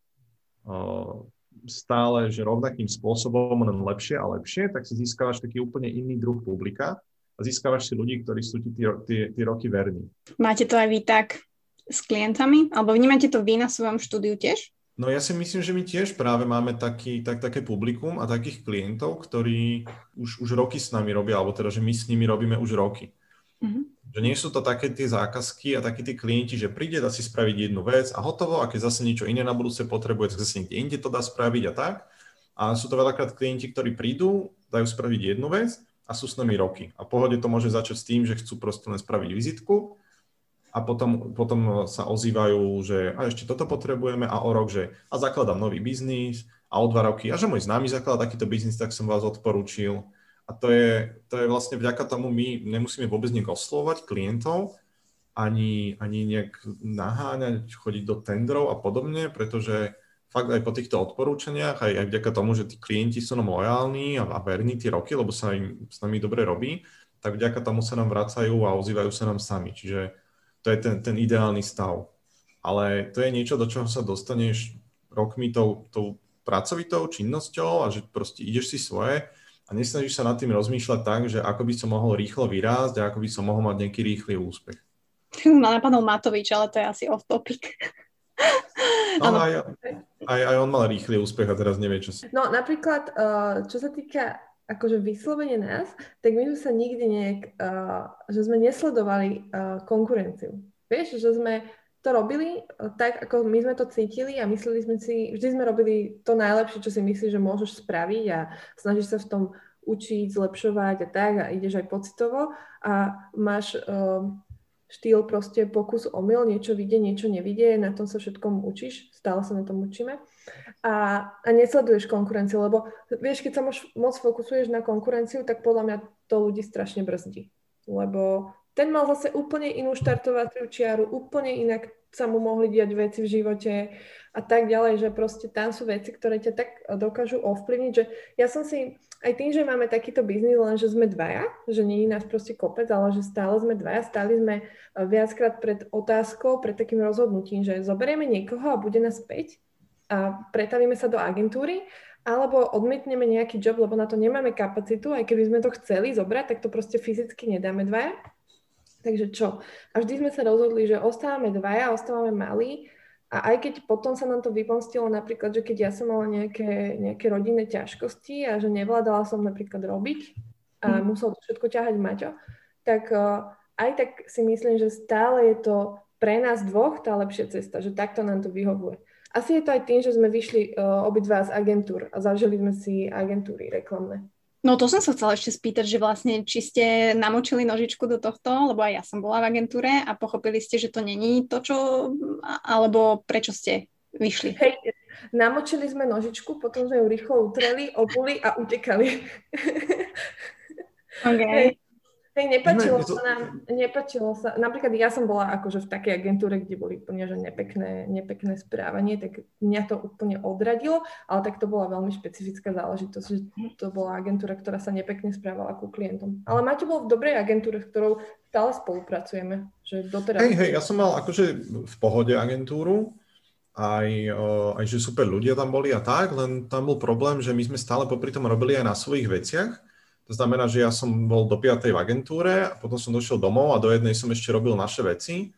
uh, stále, že rovnakým spôsobom, len lepšie a lepšie, tak si získavaš taký úplne iný druh publika a získavaš si ľudí, ktorí sú ti tie, roky verní. Máte to aj vy tak s klientami? Alebo vnímate to vy na svojom štúdiu tiež? No ja si myslím, že my tiež práve máme taký, tak, také publikum a takých klientov, ktorí už, už roky s nami robia, alebo teda, že my s nimi robíme už roky. Mm-hmm. Že nie sú to také tie zákazky a takí tí klienti, že príde, dá si spraviť jednu vec a hotovo, a keď zase niečo iné na budúce potrebuje, tak zase niekde inde to dá spraviť a tak. A sú to veľakrát klienti, ktorí prídu, dajú spraviť jednu vec a sú s nami roky. A pohode to môže začať s tým, že chcú proste len spraviť vizitku a potom, potom sa ozývajú, že a ešte toto potrebujeme a o rok, že a zakladám nový biznis a o dva roky a že môj známy zakladá takýto biznis, tak som vás odporúčil. A to je, to je vlastne vďaka tomu my nemusíme vôbec nejak oslovať klientov, ani, ani nejak naháňať, chodiť do tendrov a podobne, pretože fakt aj po týchto odporúčaniach, aj, aj vďaka tomu, že tí klienti sú nám lojálni a, a verní tie roky, lebo sa im s nami dobre robí, tak vďaka tomu sa nám vracajú a ozývajú sa nám sami. Čiže to je ten, ten ideálny stav. Ale to je niečo, do čoho sa dostaneš rokmi tou, tou pracovitou činnosťou a že proste ideš si svoje a nesnažíš sa nad tým rozmýšľať tak, že ako by som mohol rýchlo vyrásť a ako by som mohol mať nejaký rýchly úspech. Ma napadol Matovič, ale to je asi off topic. No, aj, aj, aj on mal rýchly úspech a teraz nevie, čo si. No napríklad, uh, čo sa týka akože vyslovene nás, tak my sme sa nikdy nejak, uh, že sme nesledovali uh, konkurenciu. Vieš, že sme to robili uh, tak, ako my sme to cítili a mysleli sme si, vždy sme robili to najlepšie, čo si myslíš, že môžeš spraviť a snažíš sa v tom učiť, zlepšovať a tak a ideš aj pocitovo. A máš uh, štýl proste pokus omyl, niečo vidie, niečo nevidie, na tom sa všetkom učíš, stále sa na tom učíme. A, a nesleduješ konkurenciu, lebo vieš, keď sa mož, moc fokusuješ na konkurenciu, tak podľa mňa to ľudí strašne brzdí, lebo ten mal zase úplne inú štartovaciu čiaru, úplne inak sa mu mohli diať veci v živote a tak ďalej, že proste tam sú veci, ktoré ťa tak dokážu ovplyvniť, že ja som si aj tým, že máme takýto biznis, len že sme dvaja, že nie je nás proste kopec, ale že stále sme dvaja, stáli sme eh, viackrát pred otázkou, pred takým rozhodnutím, že zoberieme niekoho a bude nás späť a pretavíme sa do agentúry, alebo odmietneme nejaký job, lebo na to nemáme kapacitu, aj keby sme to chceli zobrať, tak to proste fyzicky nedáme dvaja. Takže čo? A vždy sme sa rozhodli, že ostávame dvaja, ostávame malí a aj keď potom sa nám to vypomstilo napríklad, že keď ja som mala nejaké, nejaké rodinné ťažkosti a že nevládala som napríklad robiť a mm. musel to všetko ťahať Maťo, tak uh, aj tak si myslím, že stále je to pre nás dvoch tá lepšia cesta, že takto nám to vyhovuje. Asi je to aj tým, že sme vyšli uh, obidva z agentúr a zažili sme si agentúry reklamné. No to som sa chcela ešte spýtať, že vlastne či ste namočili nožičku do tohto, lebo aj ja som bola v agentúre a pochopili ste, že to není to, čo, alebo prečo ste vyšli? Hej, namočili sme nožičku, potom sme ju rýchlo utreli, obuli a utekali. Okay. Hej, Hej, nepačilo sa nám, nepačilo sa, napríklad ja som bola akože v takej agentúre, kde boli úplne že nepekné, nepekné správanie, tak mňa to úplne odradilo, ale tak to bola veľmi špecifická záležitosť, že to bola agentúra, ktorá sa nepekne správala ku klientom. Ale Maťo bol v dobrej agentúre, s ktorou stále spolupracujeme, že doteraz... Hej, hej, ja som mal akože v pohode agentúru, aj, aj že super ľudia tam boli a tak, len tam bol problém, že my sme stále popri tom robili aj na svojich veciach, to znamená, že ja som bol do 5. v agentúre a potom som došiel domov a do jednej som ešte robil naše veci.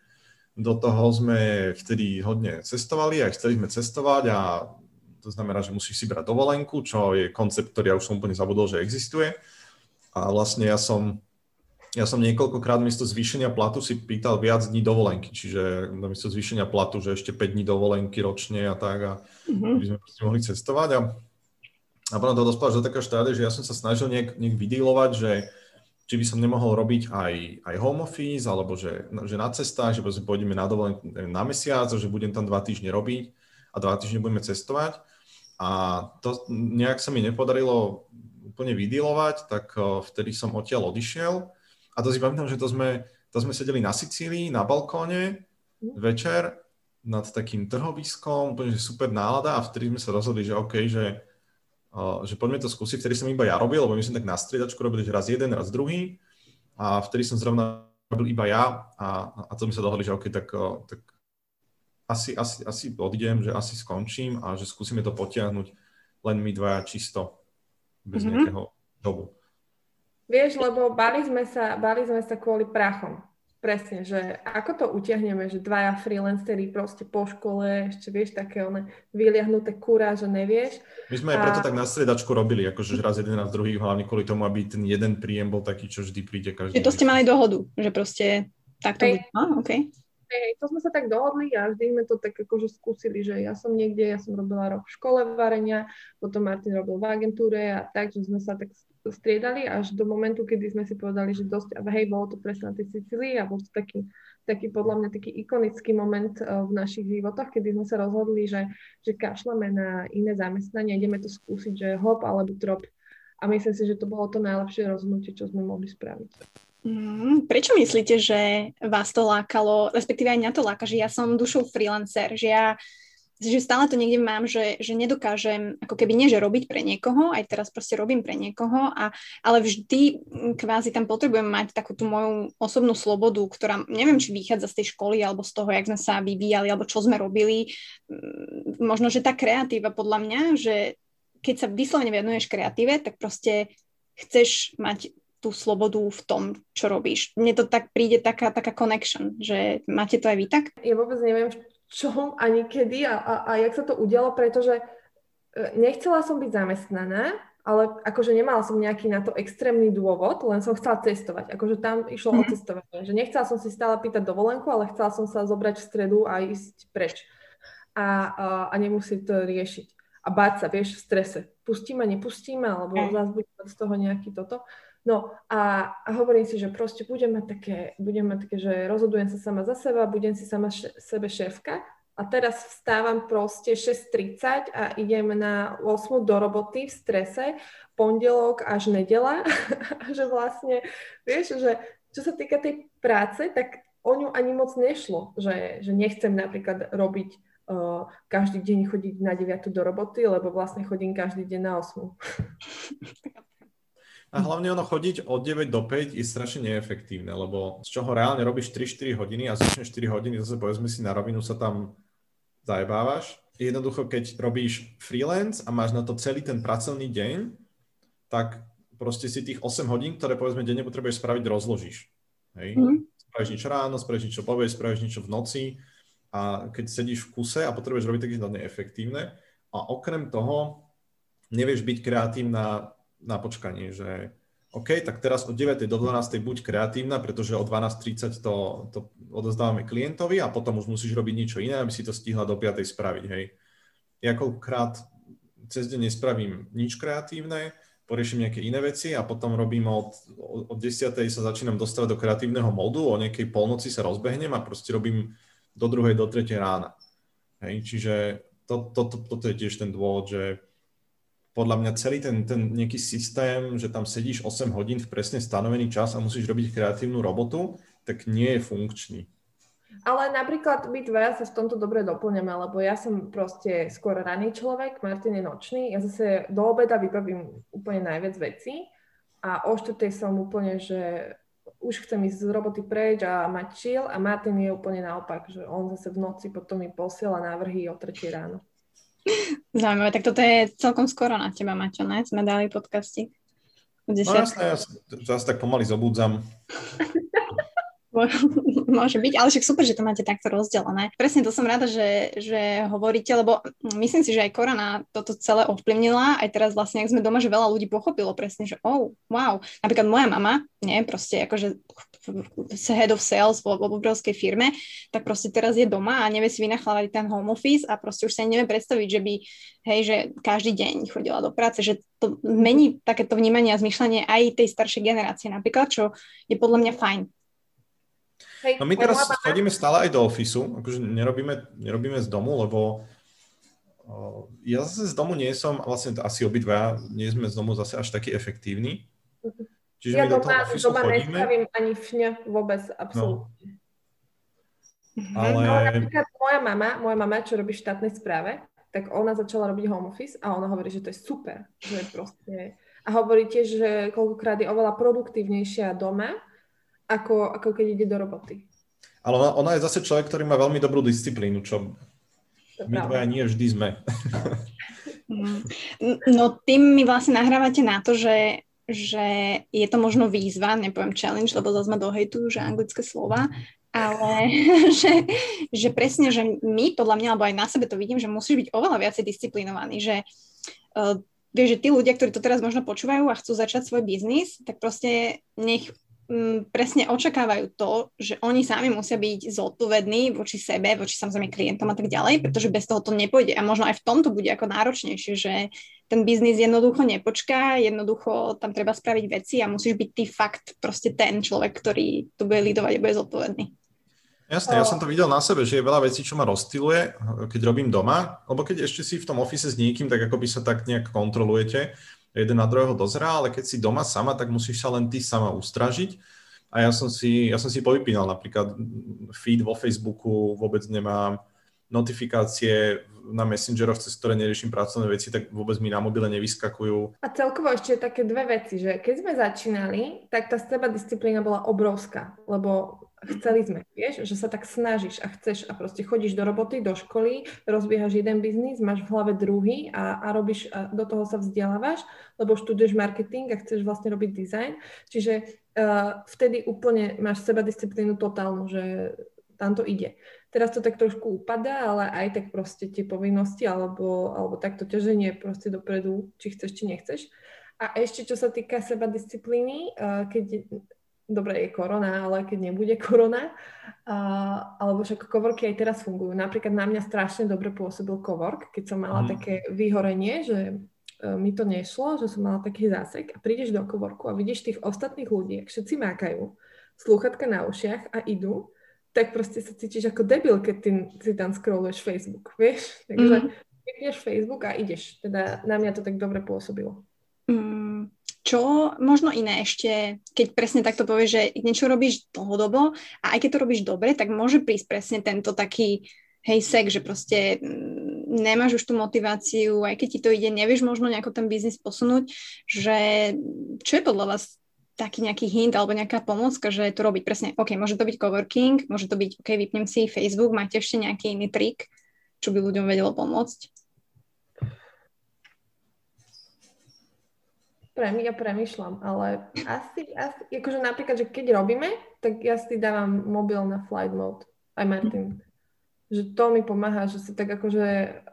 Do toho sme vtedy hodne cestovali a chceli sme cestovať a to znamená, že musíš si brať dovolenku, čo je koncept, ktorý ja už som úplne zabudol, že existuje. A vlastne ja som, ja som niekoľkokrát miesto zvýšenia platu si pýtal viac dní dovolenky, čiže miesto zvýšenia platu, že ešte 5 dní dovolenky ročne a tak a mm-hmm. by sme mohli cestovať a A potom to dospávaš do takého štádia, že ja som sa snažil nejak, nejak vydílovať, že či by som nemohol robiť aj, aj home office, alebo že, že na cestách, že pôjdeme na dovolenku na mesiac, že budem tam dva týždne robiť a dva týždne budeme cestovať. A to nejak sa mi nepodarilo úplne vydílovať, tak vtedy som odtiaľ odišiel. A to si pamätám, že to sme, to sme sedeli na Sicílii, na balkóne, večer nad takým trhoviskom, úplne že super nálada a vtedy sme sa rozhodli, že OK, že že poďme to skúsiť, vtedy som iba ja robil, lebo my sme tak na striedačku robili, že raz jeden, raz druhý a vtedy som zrovna robil iba ja a, a to sme sa dohodli, že OK, tak, tak asi, asi, asi odidem, že asi skončím a že skúsime to potiahnuť len my dvaja čisto, bez mm-hmm. nejakého dobu. Vieš, lebo bali sme sa, bali sme sa kvôli prachom. Presne, že ako to utiahneme, že dvaja freelanceri proste po škole, ešte vieš, také one vyliahnuté kúra, že nevieš. My sme aj preto tak na stredačku robili, akože raz jeden, raz druhý, hlavne kvôli tomu, aby ten jeden príjem bol taký, čo vždy príde každý. Že to ste mali dohodu, že proste takto hey. bude. Ah, okay. Hej, to sme sa tak dohodli a vždy sme to tak akože skúsili, že ja som niekde, ja som robila rok v škole varenia, potom Martin robil v agentúre a tak, že sme sa tak striedali až do momentu, kedy sme si povedali, že dosť, hej, bolo to presne na tej Sicílii a bol to taký, taký podľa mňa taký ikonický moment uh, v našich životoch, kedy sme sa rozhodli, že, že kašlame na iné zamestnanie, ideme to skúsiť, že hop alebo drop. A myslím si, že to bolo to najlepšie rozhodnutie, čo sme mohli spraviť. Mm, prečo myslíte, že vás to lákalo, respektíve aj mňa to láka, že ja som dušou freelancer, že ja že stále to niekde mám, že, že nedokážem, ako keby nie, že robiť pre niekoho, aj teraz proste robím pre niekoho, a, ale vždy kvázi tam potrebujem mať takú tú moju osobnú slobodu, ktorá neviem, či vychádza z tej školy, alebo z toho, jak sme sa vyvíjali, alebo čo sme robili. Mm, možno, že tá kreatíva podľa mňa, že keď sa vyslovene venuješ kreatíve, tak proste chceš mať tú slobodu v tom, čo robíš. Mne to tak príde taká, taká connection, že máte to aj vy tak? Ja vôbec neviem, čom a nikedy a, a, a jak sa to udialo, pretože e, nechcela som byť zamestnaná, ale akože nemala som nejaký na to extrémny dôvod, len som chcela cestovať. Akože tam išlo mm-hmm. o mhm. cestovanie. Že nechcela som si stále pýtať dovolenku, ale chcela som sa zobrať v stredu a ísť preč. A, a, a nemusieť to riešiť. A báť sa, vieš, v strese. Pustíme, nepustíme, alebo zase bude z toho nejaký toto. No a, a hovorím si, že proste budem mať také, budem mať také, že rozhodujem sa sama za seba, budem si sama še, sebe šéfka a teraz vstávam proste 6.30 a idem na 8 do roboty v strese, pondelok až nedela, že vlastne, vieš, že čo sa týka tej práce, tak o ňu ani moc nešlo, že, že nechcem napríklad robiť uh, každý deň chodiť na 9 do roboty, lebo vlastne chodím každý deň na 8. A hlavne ono chodiť od 9 do 5 je strašne neefektívne, lebo z čoho reálne robíš 3-4 hodiny a zvyšne 4 hodiny, zase povedzme si na rovinu sa tam zajebávaš. Jednoducho, keď robíš freelance a máš na to celý ten pracovný deň, tak proste si tých 8 hodín, ktoré povedzme denne potrebuješ spraviť, rozložíš. Hej? Mm. Spravíš niečo ráno, spravíš niečo povieš, spravíš niečo v noci a keď sedíš v kuse a potrebuješ robiť, tak je to neefektívne. A okrem toho nevieš byť kreatívna na počkanie, že OK, tak teraz od 9. do 12. buď kreatívna, pretože o 12.30 to, to odozdávame klientovi a potom už musíš robiť niečo iné, aby si to stihla do 5. spraviť, hej. Ja koľkokrát cez deň nespravím nič kreatívne, poriešim nejaké iné veci a potom robím od, od 10. sa začínam dostávať do kreatívneho modu, o nejakej polnoci sa rozbehnem a proste robím do druhej, do tretej rána. Hej, čiže to, to, to, toto je tiež ten dôvod, že podľa mňa celý ten, ten nejaký systém, že tam sedíš 8 hodín v presne stanovený čas a musíš robiť kreatívnu robotu, tak nie je funkčný. Ale napríklad my dvaja sa v tomto dobre doplňame, lebo ja som proste skôr raný človek, Martin je nočný, ja zase do obeda vybavím úplne najviac vecí a o štvrtej som úplne, že už chcem ísť z roboty preč a mať chill a Martin je úplne naopak, že on zase v noci potom mi posiela návrhy o 3 ráno. Zaujímavé, tak toto je celkom skoro na teba, Maťo, ne? Sme dali podcasty. No jasné, ja sa, ja sa tak pomaly zobudzam. Môže byť, ale však super, že to máte takto rozdelené. Presne to som rada, že, že hovoríte, lebo myslím si, že aj korona toto celé ovplyvnila. Aj teraz vlastne, ak sme doma, že veľa ľudí pochopilo presne, že oh, wow. Napríklad moja mama, nie, proste akože head of sales vo, vo obrovskej firme, tak proste teraz je doma a nevie si vynachlávať ten home office a proste už sa nevie predstaviť, že by, hej, že každý deň chodila do práce, že to mení takéto vnímanie a zmyšľanie aj tej staršej generácie napríklad, čo je podľa mňa fajn. Hej, no my teraz chodíme stále aj do ofisu, akože nerobíme, nerobíme z domu, lebo ja zase z domu nie som, vlastne asi obidva nie sme z domu zase až taký efektívni. Uh-huh. Čiže ja my do toho ofisu doma chodíme. ani fňa vôbec, absolútne. No. Ale... ale napríklad moja mama, moja mama, čo robí v štátnej správe, tak ona začala robiť home office a ona hovorí, že to je super, že proste... A hovorí tiež, že koľkokrát je oveľa produktívnejšia doma, ako, ako keď ide do roboty. Ale ona, ona je zase človek, ktorý má veľmi dobrú disciplínu, čo my dvaja nie vždy sme. Mm. No tým mi vlastne nahrávate na to, že že je to možno výzva, nepoviem challenge, lebo zase ma dohejtujú, že anglické slova, ale že, že presne, že my podľa mňa, alebo aj na sebe to vidím, že musíš byť oveľa viacej disciplinovaný, že uh, vieš, že tí ľudia, ktorí to teraz možno počúvajú a chcú začať svoj biznis, tak proste nech presne očakávajú to, že oni sami musia byť zodpovední voči sebe, voči samozrejme klientom a tak ďalej, pretože bez toho to nepôjde. A možno aj v tomto bude ako náročnejšie, že ten biznis jednoducho nepočká, jednoducho tam treba spraviť veci a musíš byť ty fakt proste ten človek, ktorý tu bude lidovať a bude zodpovedný. Jasne, ja som to videl na sebe, že je veľa vecí, čo ma rozstyluje, keď robím doma, lebo keď ešte si v tom office s niekým, tak ako by sa tak nejak kontrolujete, jeden na druhého dozrá, ale keď si doma sama, tak musíš sa len ty sama ustražiť. A ja som si, ja som si povypínal napríklad feed vo Facebooku, vôbec nemám notifikácie na messengeroch, cez ktoré neriešim pracovné veci, tak vôbec mi na mobile nevyskakujú. A celkovo ešte také dve veci, že keď sme začínali, tak tá seba disciplína bola obrovská, lebo chceli sme, vieš, že sa tak snažíš a chceš a proste chodíš do roboty, do školy, rozbiehaš jeden biznis, máš v hlave druhý a, a robíš, a do toho sa vzdelávaš, lebo študuješ marketing a chceš vlastne robiť design. Čiže uh, vtedy úplne máš seba disciplínu totálnu, že tam to ide. Teraz to tak trošku upadá, ale aj tak proste tie povinnosti alebo, alebo takto ťaženie proste dopredu, či chceš, či nechceš. A ešte čo sa týka seba disciplíny, uh, keď dobre, je korona, ale keď nebude korona, uh, alebo však kovorky aj teraz fungujú. Napríklad na mňa strašne dobre pôsobil kovork, keď som mala mm. také vyhorenie, že uh, mi to nešlo, že som mala taký zásek a prídeš do kovorku a vidíš tých ostatných ľudí, ak všetci mákajú, slúchatka na ušiach a idú, tak proste sa cítiš ako debil, keď ty si tam scrolluješ Facebook, vieš? Takže mm. Facebook a ideš. Teda na mňa to tak dobre pôsobilo. Mm, čo možno iné ešte, keď presne takto povieš, že niečo robíš dlhodobo a aj keď to robíš dobre, tak môže prísť presne tento taký hej sek, že proste mm, nemáš už tú motiváciu, aj keď ti to ide, nevieš možno nejako ten biznis posunúť, že čo je podľa vás taký nejaký hint alebo nejaká pomocka, že to robiť presne, OK, môže to byť coworking, môže to byť, OK, vypnem si Facebook, máte ešte nejaký iný trik, čo by ľuďom vedelo pomôcť? Prem, ja premyšľam, ale asi, asi, akože napríklad, že keď robíme, tak ja si dávam mobil na flight mode, aj Martin. Že to mi pomáha, že si tak akože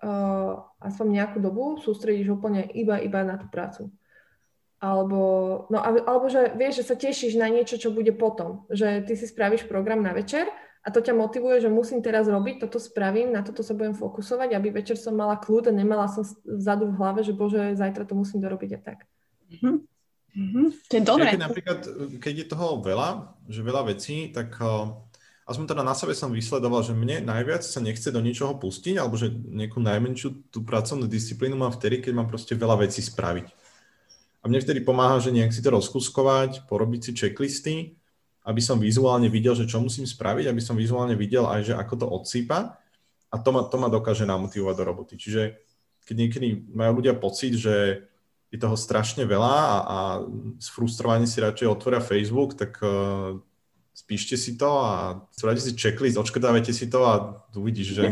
uh, aspoň nejakú dobu sústredíš úplne iba, iba na tú prácu. Alebo, no, alebo že vieš, že sa tešíš na niečo, čo bude potom. Že ty si spravíš program na večer a to ťa motivuje, že musím teraz robiť, toto spravím, na toto sa budem fokusovať, aby večer som mala kľud a nemala som vzadu v hlave, že bože, zajtra to musím dorobiť a tak. Mm-hmm. Mm-hmm. To je dobré. keď napríklad, keď je toho veľa, že veľa vecí, tak uh, aspoň teda na sebe som vysledoval, že mne najviac sa nechce do ničoho pustiť, alebo že nejakú najmenšiu tú pracovnú disciplínu mám vtedy, keď mám proste veľa vecí spraviť. A mne vtedy pomáha, že nejak si to rozkuskovať, porobiť si checklisty, aby som vizuálne videl, že čo musím spraviť, aby som vizuálne videl aj, že ako to odsýpa a to ma, to ma dokáže namotivovať do roboty. Čiže keď niekedy majú ľudia pocit, že je toho strašne veľa a, a sfrustrovaní si radšej otvoria Facebook, tak uh, spíšte si to a spravte si checklist, odškrtávajte si to a uvidíš, že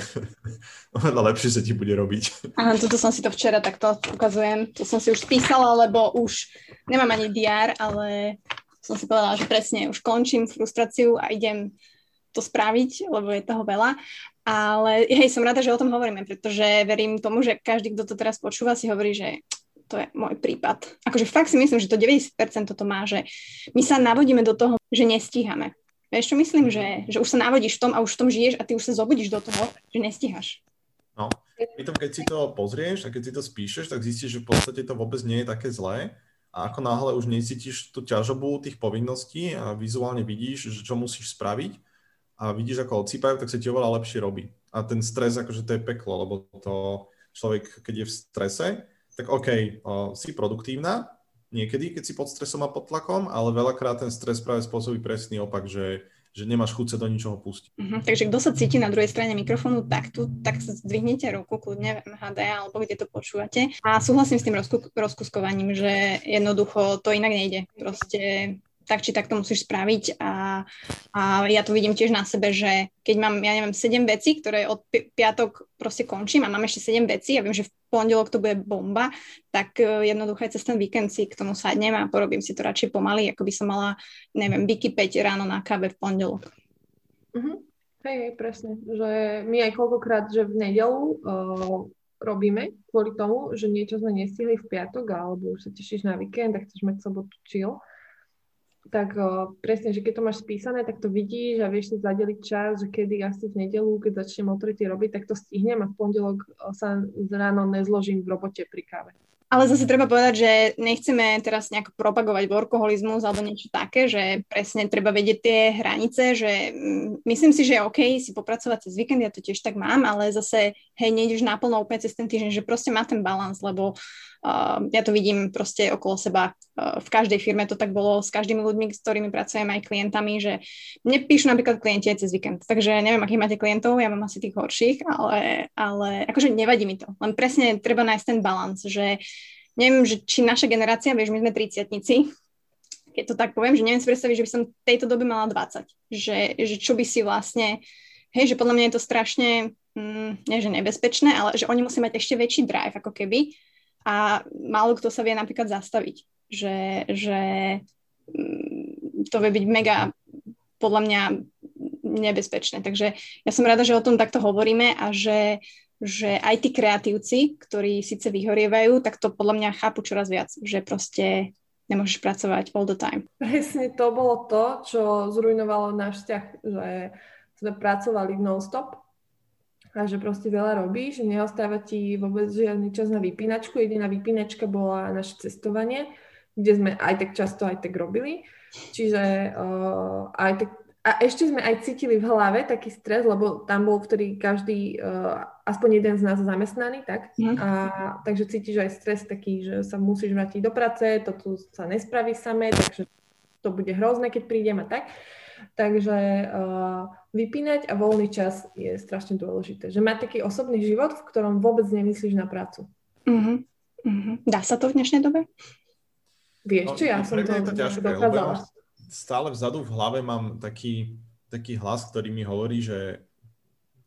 oveľa lepšie sa ti bude robiť. Áno, toto som si to včera takto ukazujem. To som si už spísala, lebo už nemám ani DR, ale som si povedala, že presne už končím frustráciu a idem to spraviť, lebo je toho veľa. Ale hej, som rada, že o tom hovoríme, pretože verím tomu, že každý, kto to teraz počúva, si hovorí, že to je môj prípad. Akože fakt si myslím, že to 90% toto má, že my sa navodíme do toho, že nestíhame. Vieš čo myslím, že, že už sa navodíš v tom a už v tom žiješ a ty už sa zobudíš do toho, že nestíhaš. No, tom, keď si to pozrieš a keď si to spíšeš, tak zistíš, že v podstate to vôbec nie je také zlé a ako náhle už necítiš tú ťažobu tých povinností a vizuálne vidíš, že čo musíš spraviť a vidíš, ako odsýpajú, tak sa ti oveľa lepšie robí. A ten stres, akože to je peklo, lebo to človek, keď je v strese, tak OK, o, si produktívna, niekedy, keď si pod stresom a pod tlakom, ale veľakrát ten stres práve spôsobí presný opak, že že nemáš chuť sa do ničoho pustiť. Uh-huh. Takže kto sa cíti na druhej strane mikrofónu takto, tak zdvihnete ruku kľudne v MHD alebo kde to počúvate. A súhlasím s tým rozku- rozkuskovaním, že jednoducho to inak nejde. Proste tak či tak to musíš spraviť a, a ja to vidím tiež na sebe, že keď mám, ja neviem, 7 vecí, ktoré od pi- piatok proste končím a mám ešte 7 vecí a viem, že v pondelok to bude bomba, tak uh, jednoducho aj cez ten víkend si k tomu sadnem a porobím si to radšej pomaly, ako by som mala, neviem, vykypeť ráno na káve v pondelok. Hej, hej, presne. Že my aj koľkokrát, že v nedelu uh, robíme kvôli tomu, že niečo sme nestihli v piatok alebo už sa tešíš na víkend a chceš mať sobotu chill tak o, presne, že keď to máš spísané, tak to vidíš a vieš si zadeliť čas, že kedy asi v nedelu, keď začnem o robiť, tak to stihnem a v pondelok sa ráno nezložím v robote pri káve. Ale zase treba povedať, že nechceme teraz nejak propagovať workoholizmus alebo niečo také, že presne treba vedieť tie hranice, že mm, myslím si, že je OK si popracovať cez víkend, ja to tiež tak mám, ale zase hej, nejdeš naplno úplne cez ten týždeň, že proste má ten balans, lebo Uh, ja to vidím proste okolo seba. Uh, v každej firme to tak bolo s každými ľuďmi, s ktorými pracujem aj klientami, že mne píšu napríklad klienti aj cez víkend. Takže neviem, akých máte klientov, ja mám asi tých horších, ale, ale akože nevadí mi to. Len presne treba nájsť ten balans, že neviem, že či naša generácia, vieš, my sme 30 keď to tak poviem, že neviem si predstaviť, že by som tejto dobe mala 20. Že, že čo by si vlastne, hej, že podľa mňa je to strašne, mm, nie že nebezpečné, ale že oni musia mať ešte väčší drive ako keby a málo kto sa vie napríklad zastaviť. Že, že mm, to vie byť mega podľa mňa nebezpečné. Takže ja som rada, že o tom takto hovoríme a že že aj tí kreatívci, ktorí síce vyhorievajú, tak to podľa mňa chápu čoraz viac, že proste nemôžeš pracovať all the time. Presne to bolo to, čo zrujnovalo náš vzťah, že sme pracovali non-stop a že proste veľa robíš, že neostáva ti vôbec žiadny čas na vypínačku. Jediná vypínačka bola naše cestovanie, kde sme aj tak často aj tak robili. Čiže uh, aj tak a ešte sme aj cítili v hlave taký stres, lebo tam bol vtedy každý, uh, aspoň jeden z nás zamestnaný, tak? Mm. A, takže cítiš aj stres taký, že sa musíš vrátiť do práce, to tu sa nespraví samé, takže to bude hrozné, keď prídem a tak. Takže uh, vypínať a voľný čas je strašne dôležité. Že mať taký osobný život, v ktorom vôbec nemyslíš na prácu. Mm-hmm. Mm-hmm. Dá sa to v dnešnej dobe? Vieš, no, ja som to, to ťažké, dokázala stále vzadu v hlave mám taký, taký hlas, ktorý mi hovorí, že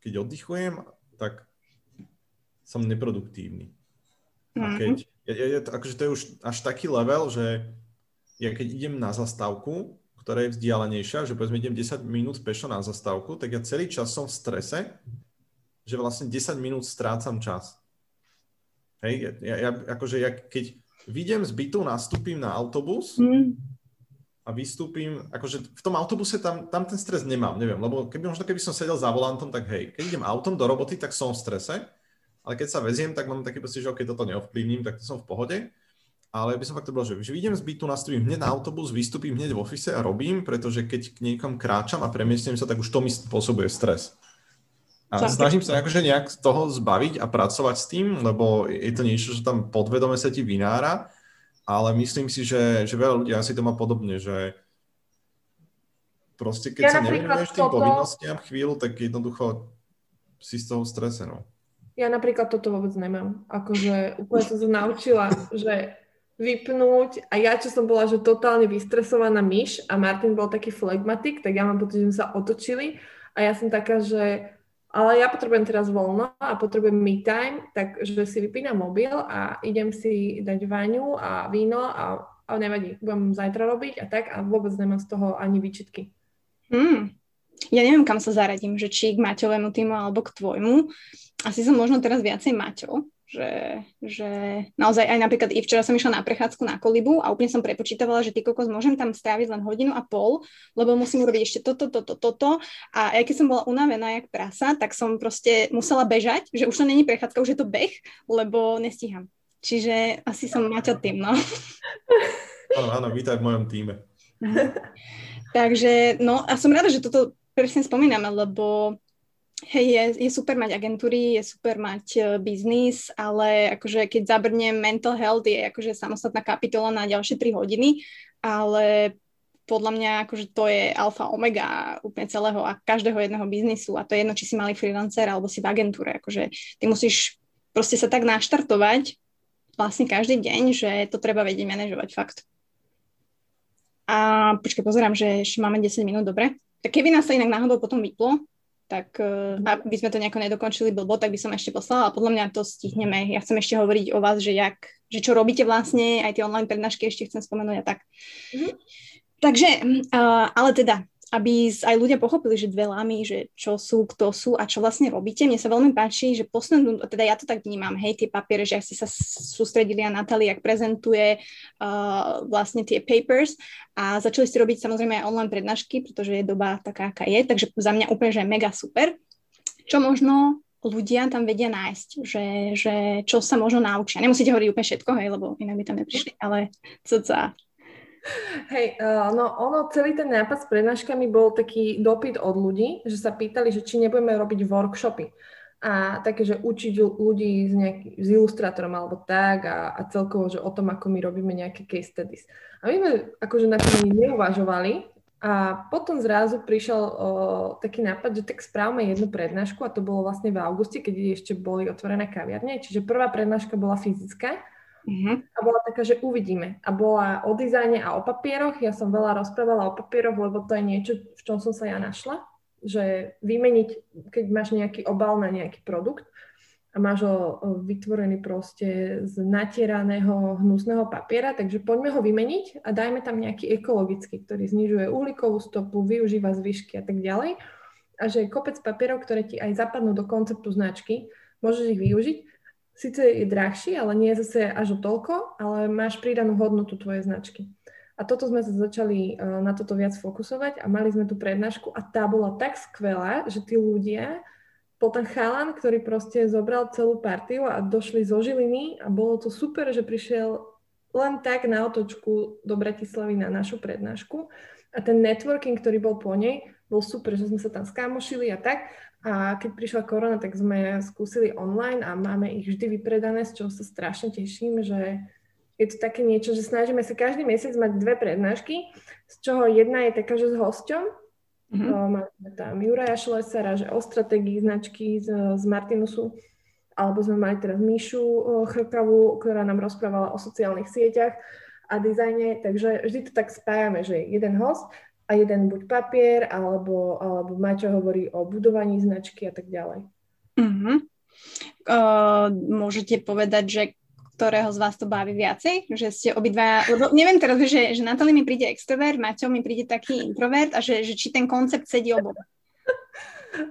keď oddychujem, tak som neproduktívny. A mhm. keď, ja, ja, akože to je už až taký level, že ja keď idem na zastávku, ktorá je vzdialenejšia, že povedzme idem 10 minút pešo na zastávku, tak ja celý čas som v strese, že vlastne 10 minút strácam čas. Hej, ja, ja, akože ja keď vidiem z bytu, nastúpim na autobus, mm a vystúpim, akože v tom autobuse tam, tam ten stres nemám, neviem, lebo keby možno keby som sedel za volantom, tak hej, keď idem autom do roboty, tak som v strese, ale keď sa veziem, tak mám taký pocit, že ok, toto neovplyvním, tak to som v pohode. Ale by som fakt to bol, že, že idem z bytu, nastavím hneď na autobus, vystúpim hneď v ofise a robím, pretože keď k niekam kráčam a premiestnem sa, tak už to mi spôsobuje stres. A snažím sa akože nejak z toho zbaviť a pracovať s tým, lebo je to niečo, čo tam podvedome sa ti vynára ale myslím si, že, že veľa ľudí asi to má podobne, že proste keď ja sa nevenuješ tým toto... povinnostiam chvíľu, tak jednoducho si z toho strese, no. Ja napríklad toto vôbec nemám. Akože úplne som sa naučila, že vypnúť a ja, čo som bola, že totálne vystresovaná myš a Martin bol taký flegmatik, tak ja mám pocit, že sme sa otočili a ja som taká, že ale ja potrebujem teraz voľno a potrebujem me time, takže si vypínam mobil a idem si dať vaňu a víno a a nevadí, budem zajtra robiť a tak a vôbec nemám z toho ani výčitky. Hmm. Ja neviem, kam sa zaradím, že či k Maťovému týmu alebo k tvojmu. Asi som možno teraz viacej Maťo, že, že naozaj aj napríklad i včera som išla na prechádzku na kolibu a úplne som prepočítavala, že ty kokos môžem tam stráviť len hodinu a pol, lebo musím urobiť ešte toto, toto, toto a aj keď som bola unavená jak prasa, tak som proste musela bežať, že už to není prechádzka, už je to beh, lebo nestíham. Čiže asi som Maťo tým, no. Áno, áno, vítaj v mojom týme. Takže, no a som rada, že toto presne spomíname, lebo Hej, je, je super mať agentúry, je super mať uh, biznis, ale akože keď zabrnem mental health je akože samostatná kapitola na ďalšie 3 hodiny, ale podľa mňa akože to je alfa omega úplne celého a každého jedného biznisu a to je jedno, či si mali freelancer alebo si v agentúre, akože ty musíš proste sa tak naštartovať vlastne každý deň, že to treba vedieť manažovať, fakt. A počkaj, pozerám, že ešte máme 10 minút, dobre? Tak keby nás sa inak náhodou potom vyplo, tak uh, aby sme to nejako nedokončili blbo, tak by som ešte poslala a podľa mňa to stihneme. Ja chcem ešte hovoriť o vás, že, jak, že čo robíte vlastne, aj tie online prednášky ešte chcem spomenúť a tak. Mm-hmm. Takže, ale teda, aby aj ľudia pochopili, že dve lámy, že čo sú, kto sú a čo vlastne robíte. Mne sa veľmi páči, že poslednú, teda ja to tak vnímam, hej, tie papiere, že ak ste sa sústredili na Natali, ak prezentuje uh, vlastne tie papers a začali ste robiť samozrejme aj online prednášky, pretože je doba taká, aká je, takže za mňa úplne, že mega super. Čo možno ľudia tam vedia nájsť, že, že čo sa možno naučia. Nemusíte hovoriť úplne všetko, hej, lebo inak by tam neprišli, ale co sa Hej, uh, no ono, celý ten nápad s prednáškami bol taký dopyt od ľudí, že sa pýtali, že či nebudeme robiť workshopy. A také, že učiť ľudí s, nejaký, s ilustrátorom alebo tak a, a celkovo, že o tom, ako my robíme nejaké case studies. A my sme akože na tým neuvažovali a potom zrazu prišiel o, taký nápad, že tak správame jednu prednášku a to bolo vlastne v auguste, keď ešte boli otvorené kaviarne. Čiže prvá prednáška bola fyzická Uh-huh. A bola taká, že uvidíme. A bola o dizajne a o papieroch. Ja som veľa rozprávala o papieroch, lebo to je niečo, v čom som sa ja našla. Že vymeniť, keď máš nejaký obal na nejaký produkt a máš ho vytvorený proste z natieraného hnusného papiera, takže poďme ho vymeniť a dajme tam nejaký ekologický, ktorý znižuje uhlíkovú stopu, využíva zvyšky a tak ďalej. A že kopec papierov, ktoré ti aj zapadnú do konceptu značky, môžeš ich využiť síce je drahší, ale nie je zase až o toľko, ale máš pridanú hodnotu tvojej značky. A toto sme sa začali uh, na toto viac fokusovať a mali sme tú prednášku a tá bola tak skvelá, že tí ľudia, ten chalan, ktorý proste zobral celú partiu a došli zo Žiliny a bolo to super, že prišiel len tak na otočku do Bratislavy na našu prednášku a ten networking, ktorý bol po nej, bol super, že sme sa tam skámošili a tak a keď prišla korona, tak sme skúsili online a máme ich vždy vypredané, z čoho sa strašne teším, že je to také niečo, že snažíme sa každý mesiac mať dve prednášky, z čoho jedna je taká, že s hosťom. Mm-hmm. Máme tam Juraja Šlesera, že o stratégii značky z, z Martinusu, alebo sme mali teraz Míšu Chrkavu, ktorá nám rozprávala o sociálnych sieťach a dizajne, takže vždy to tak spájame, že jeden host a jeden buď papier, alebo, alebo Maťo hovorí o budovaní značky a tak ďalej. Uh-huh. Uh, môžete povedať, že ktorého z vás to baví viacej? Že ste obidva, neviem teraz, že, že Natali mi príde extrovert, Maťo mi príde taký introvert a že, že či ten koncept sedí obom.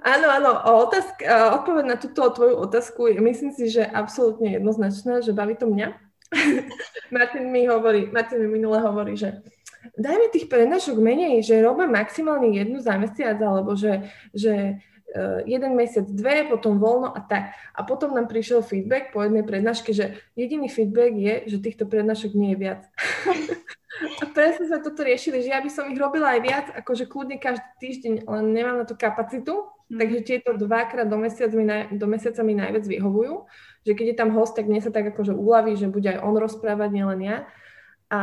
Áno, áno, otázka, odpoveď na túto tvoju otázku, myslím si, že absolútne jednoznačná, že baví to mňa. Martin mi hovorí, Martin mi minule hovorí, že dajme tých prednášok menej, že robím maximálne jednu za mesiac, alebo že, že uh, jeden mesiac, dve, potom voľno a tak. A potom nám prišiel feedback po jednej prednáške, že jediný feedback je, že týchto prednášok nie je viac. a presne sme toto riešili, že ja by som ich robila aj viac, akože kľudne každý týždeň, len nemám na to kapacitu, mm. takže tieto dvakrát do, mesiac mi naj, do mesiaca mi najviac vyhovujú, že keď je tam host, tak mne sa tak akože uľaví, že bude aj on rozprávať, nielen ja. A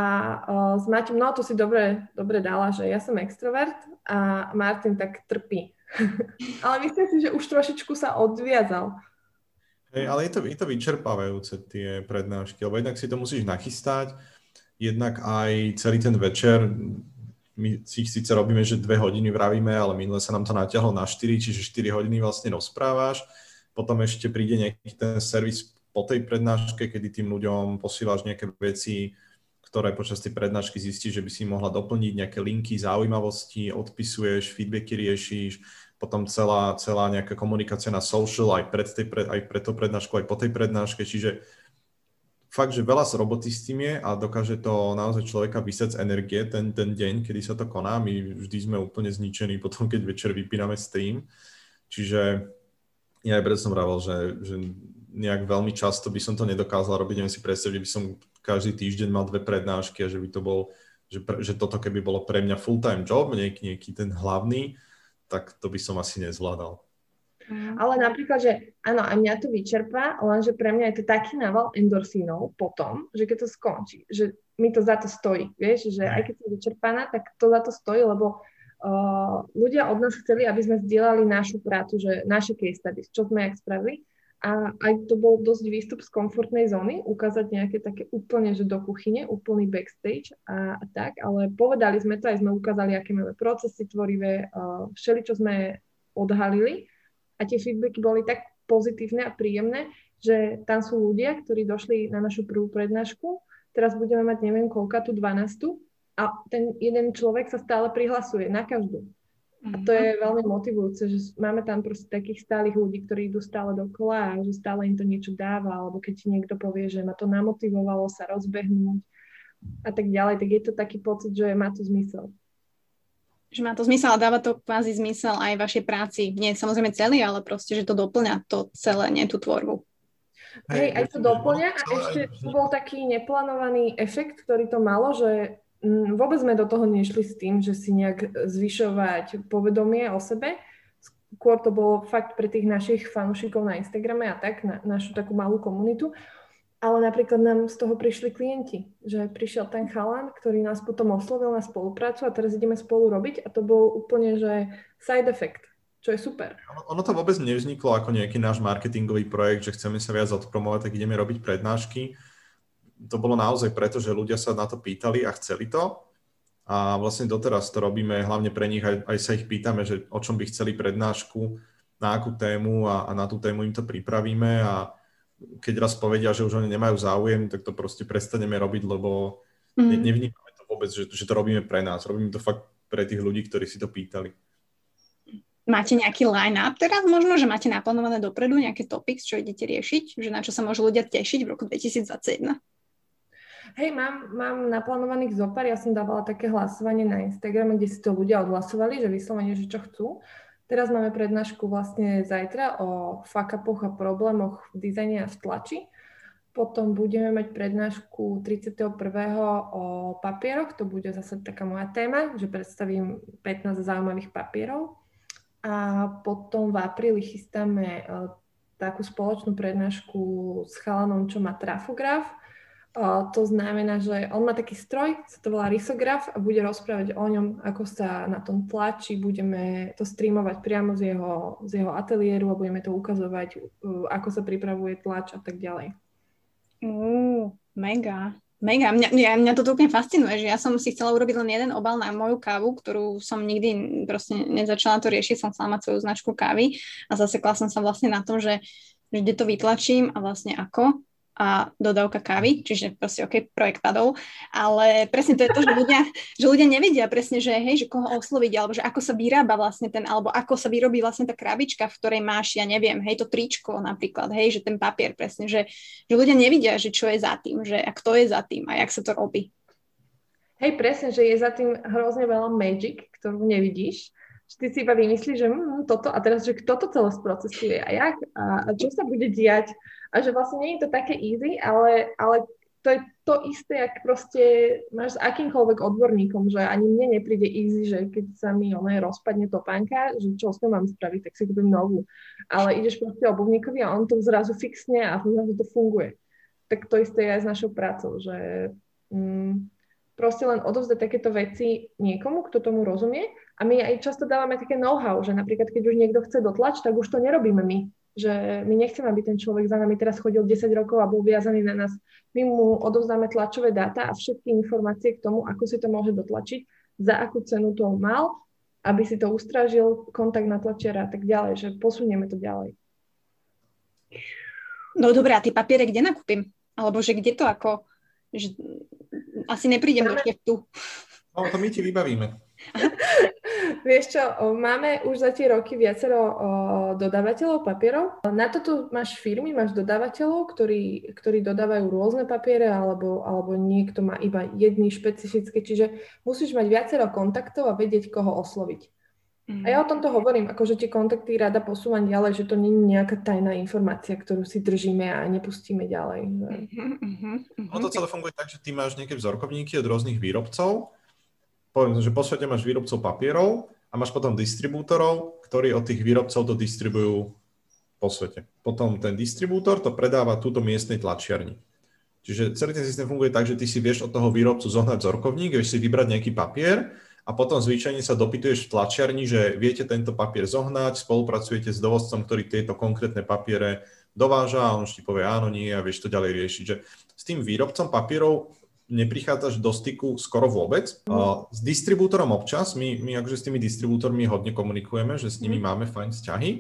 uh, s Maťom, no to si dobre, dobre dala, že ja som extrovert a Martin tak trpí. ale myslím si, že už trošičku sa odviazal. Hey, ale je to, je to vyčerpávajúce tie prednášky, lebo jednak si to musíš nachystať, jednak aj celý ten večer, my si síce robíme, že dve hodiny vravíme, ale minule sa nám to natiahlo na 4, čiže 4 hodiny vlastne rozprávaš, potom ešte príde nejaký ten servis po tej prednáške, kedy tým ľuďom posílaš nejaké veci, ktoré počas tej prednášky zistíš, že by si mohla doplniť nejaké linky, zaujímavosti, odpisuješ, feedbacky riešiš, potom celá, celá nejaká komunikácia na social aj pred, tej, aj pred to prednášku, aj po tej prednáške, čiže fakt, že veľa z roboty s tým je a dokáže to naozaj človeka vysať z energie ten, ten deň, kedy sa to koná. My vždy sme úplne zničení potom, keď večer vypíname stream. Čiže ja aj preto som vravel, že, že nejak veľmi často by som to nedokázal robiť. Neviem si predstaviť, že by som každý týždeň mal dve prednášky a že by to bol, že, pre, že toto keby bolo pre mňa full-time job, nejaký, nejaký ten hlavný, tak to by som asi nezvládal. Mm. Ale napríklad, že áno, a mňa to vyčerpá, lenže pre mňa je to taký nával endorfínov potom, že keď to skončí, že mi to za to stojí, vieš, že aj keď som vyčerpaná, tak to za to stojí, lebo uh, ľudia od nás chceli, aby sme zdieľali našu prácu, že naše case studies, čo sme jak spravili a aj to bol dosť výstup z komfortnej zóny, ukázať nejaké také úplne, že do kuchyne, úplný backstage a, tak, ale povedali sme to, aj sme ukázali, aké máme procesy tvorivé, uh, všeli, čo sme odhalili. A tie feedbacky boli tak pozitívne a príjemné, že tam sú ľudia, ktorí došli na našu prvú prednášku, teraz budeme mať neviem koľka, tu 12 a ten jeden človek sa stále prihlasuje na každú. A to je veľmi motivujúce, že máme tam proste takých stálych ľudí, ktorí idú stále dokola a že stále im to niečo dáva, alebo keď ti niekto povie, že ma to namotivovalo sa rozbehnúť a tak ďalej, tak je to taký pocit, že má to zmysel. Že má to zmysel a dáva to kvázi zmysel aj vašej práci. Nie samozrejme celý, ale proste, že to doplňa to celé, nie tú tvorbu. Hej, aj to doplňa a ešte bol taký neplánovaný efekt, ktorý to malo, že vôbec sme do toho nešli s tým, že si nejak zvyšovať povedomie o sebe. Skôr to bolo fakt pre tých našich fanúšikov na Instagrame a tak, na našu takú malú komunitu. Ale napríklad nám z toho prišli klienti, že prišiel ten chalan, ktorý nás potom oslovil na spoluprácu a teraz ideme spolu robiť a to bol úplne, že side effect, čo je super. Ono, ono to vôbec nevzniklo ako nejaký náš marketingový projekt, že chceme sa viac odpromovať, tak ideme robiť prednášky to bolo naozaj preto, že ľudia sa na to pýtali a chceli to. A vlastne doteraz to robíme, hlavne pre nich aj, aj sa ich pýtame, že o čom by chceli prednášku, na akú tému a, a na tú tému im to pripravíme a keď raz povedia, že už oni nemajú záujem, tak to proste prestaneme robiť, lebo mm. ne, nevnímame to vôbec, že, že to robíme pre nás. Robíme to fakt pre tých ľudí, ktorí si to pýtali. Máte nejaký line-up teraz možno, že máte naplánované dopredu nejaké topics, čo idete riešiť, že na čo sa môžu ľudia tešiť v roku 2021? Hej, mám, mám naplánovaných zopár, ja som dávala také hlasovanie na Instagrame, kde si to ľudia odhlasovali, že vyslovene, že čo chcú. Teraz máme prednášku vlastne zajtra o fakapoch a problémoch v dizajne a v tlači. Potom budeme mať prednášku 31. o papieroch, to bude zase taká moja téma, že predstavím 15 zaujímavých papierov. A potom v apríli chystáme e, takú spoločnú prednášku s chalanom, čo má trafograf, O, to znamená, že on má taký stroj, sa to volá risograf a bude rozprávať o ňom, ako sa na tom tlačí, budeme to streamovať priamo z jeho, z jeho ateliéru a budeme to ukazovať, uh, ako sa pripravuje tlač a tak ďalej. Uh, mega. Mega, mňa, mňa, mňa to úplne fascinuje, že ja som si chcela urobiť len jeden obal na moju kávu, ktorú som nikdy proste nezačala to riešiť, som chcela mať svoju značku kávy a zasekla som sa vlastne na tom, že, že kde to vytlačím a vlastne ako a dodávka kávy, čiže proste OK, projekt padol, ale presne to je to, že ľudia, že ľudia nevedia presne, že hej, že koho osloviť, alebo že ako sa vyrába vlastne ten, alebo ako sa vyrobí vlastne tá krabička, v ktorej máš, ja neviem, hej, to tričko napríklad, hej, že ten papier presne, že, že ľudia nevidia, že čo je za tým, že a kto je za tým a jak sa to robí. Hej, presne, že je za tým hrozne veľa magic, ktorú nevidíš, ty si iba vymyslíš, že hm, toto a teraz, že kto to celé sprocesuje a jak a, a čo sa bude diať a že vlastne nie je to také easy, ale, ale to je to isté, ak proste máš s akýmkoľvek odborníkom, že ani mne nepríde easy, že keď sa mi ono rozpadne topánka, že čo s ňou mám spraviť, tak si kúpim novú. Ale ideš proste obuvníkovi a on to zrazu fixne a zrazu to funguje. Tak to isté je aj s našou prácou, že mm, proste len odovzdať takéto veci niekomu, kto tomu rozumie. A my aj často dávame také know-how, že napríklad keď už niekto chce dotlač, tak už to nerobíme my že my nechceme, aby ten človek za nami teraz chodil 10 rokov a bol viazaný na nás. My mu odovzdáme tlačové dáta a všetky informácie k tomu, ako si to môže dotlačiť, za akú cenu to mal, aby si to ustražil, kontakt na tlačiara a tak ďalej, že posunieme to ďalej. No dobré, a tie papiere kde nakúpim? Alebo že kde to ako, že asi neprídem do tu. No, to my ti vybavíme. Vieš čo, máme už za tie roky viacero dodávateľov papierov. Na toto máš firmy, máš dodávateľov, ktorí, ktorí dodávajú rôzne papiere alebo, alebo niekto má iba jedný špecifický, čiže musíš mať viacero kontaktov a vedieť, koho osloviť. Mm. A ja o tomto hovorím, akože tie kontakty rada posúvam ďalej, že to nie je nejaká tajná informácia, ktorú si držíme a nepustíme ďalej. Mm-hmm, mm-hmm. Ono to celé funguje tak, že ty máš nejaké vzorkovníky od rôznych výrobcov poviem, že po svete máš výrobcov papierov a máš potom distribútorov, ktorí od tých výrobcov to distribujú po svete. Potom ten distribútor to predáva túto miestnej tlačiarni. Čiže celý ten systém funguje tak, že ty si vieš od toho výrobcu zohnať vzorkovník, vieš si vybrať nejaký papier a potom zvyčajne sa dopytuješ v tlačiarni, že viete tento papier zohnať, spolupracujete s dovozcom, ktorý tieto konkrétne papiere dováža a on už ti povie áno, nie a vieš to ďalej riešiť. Že s tým výrobcom papierov neprichádzaš do styku skoro vôbec. S distribútorom občas, my, my akože s tými distribútormi hodne komunikujeme, že s nimi mm. máme fajn vzťahy,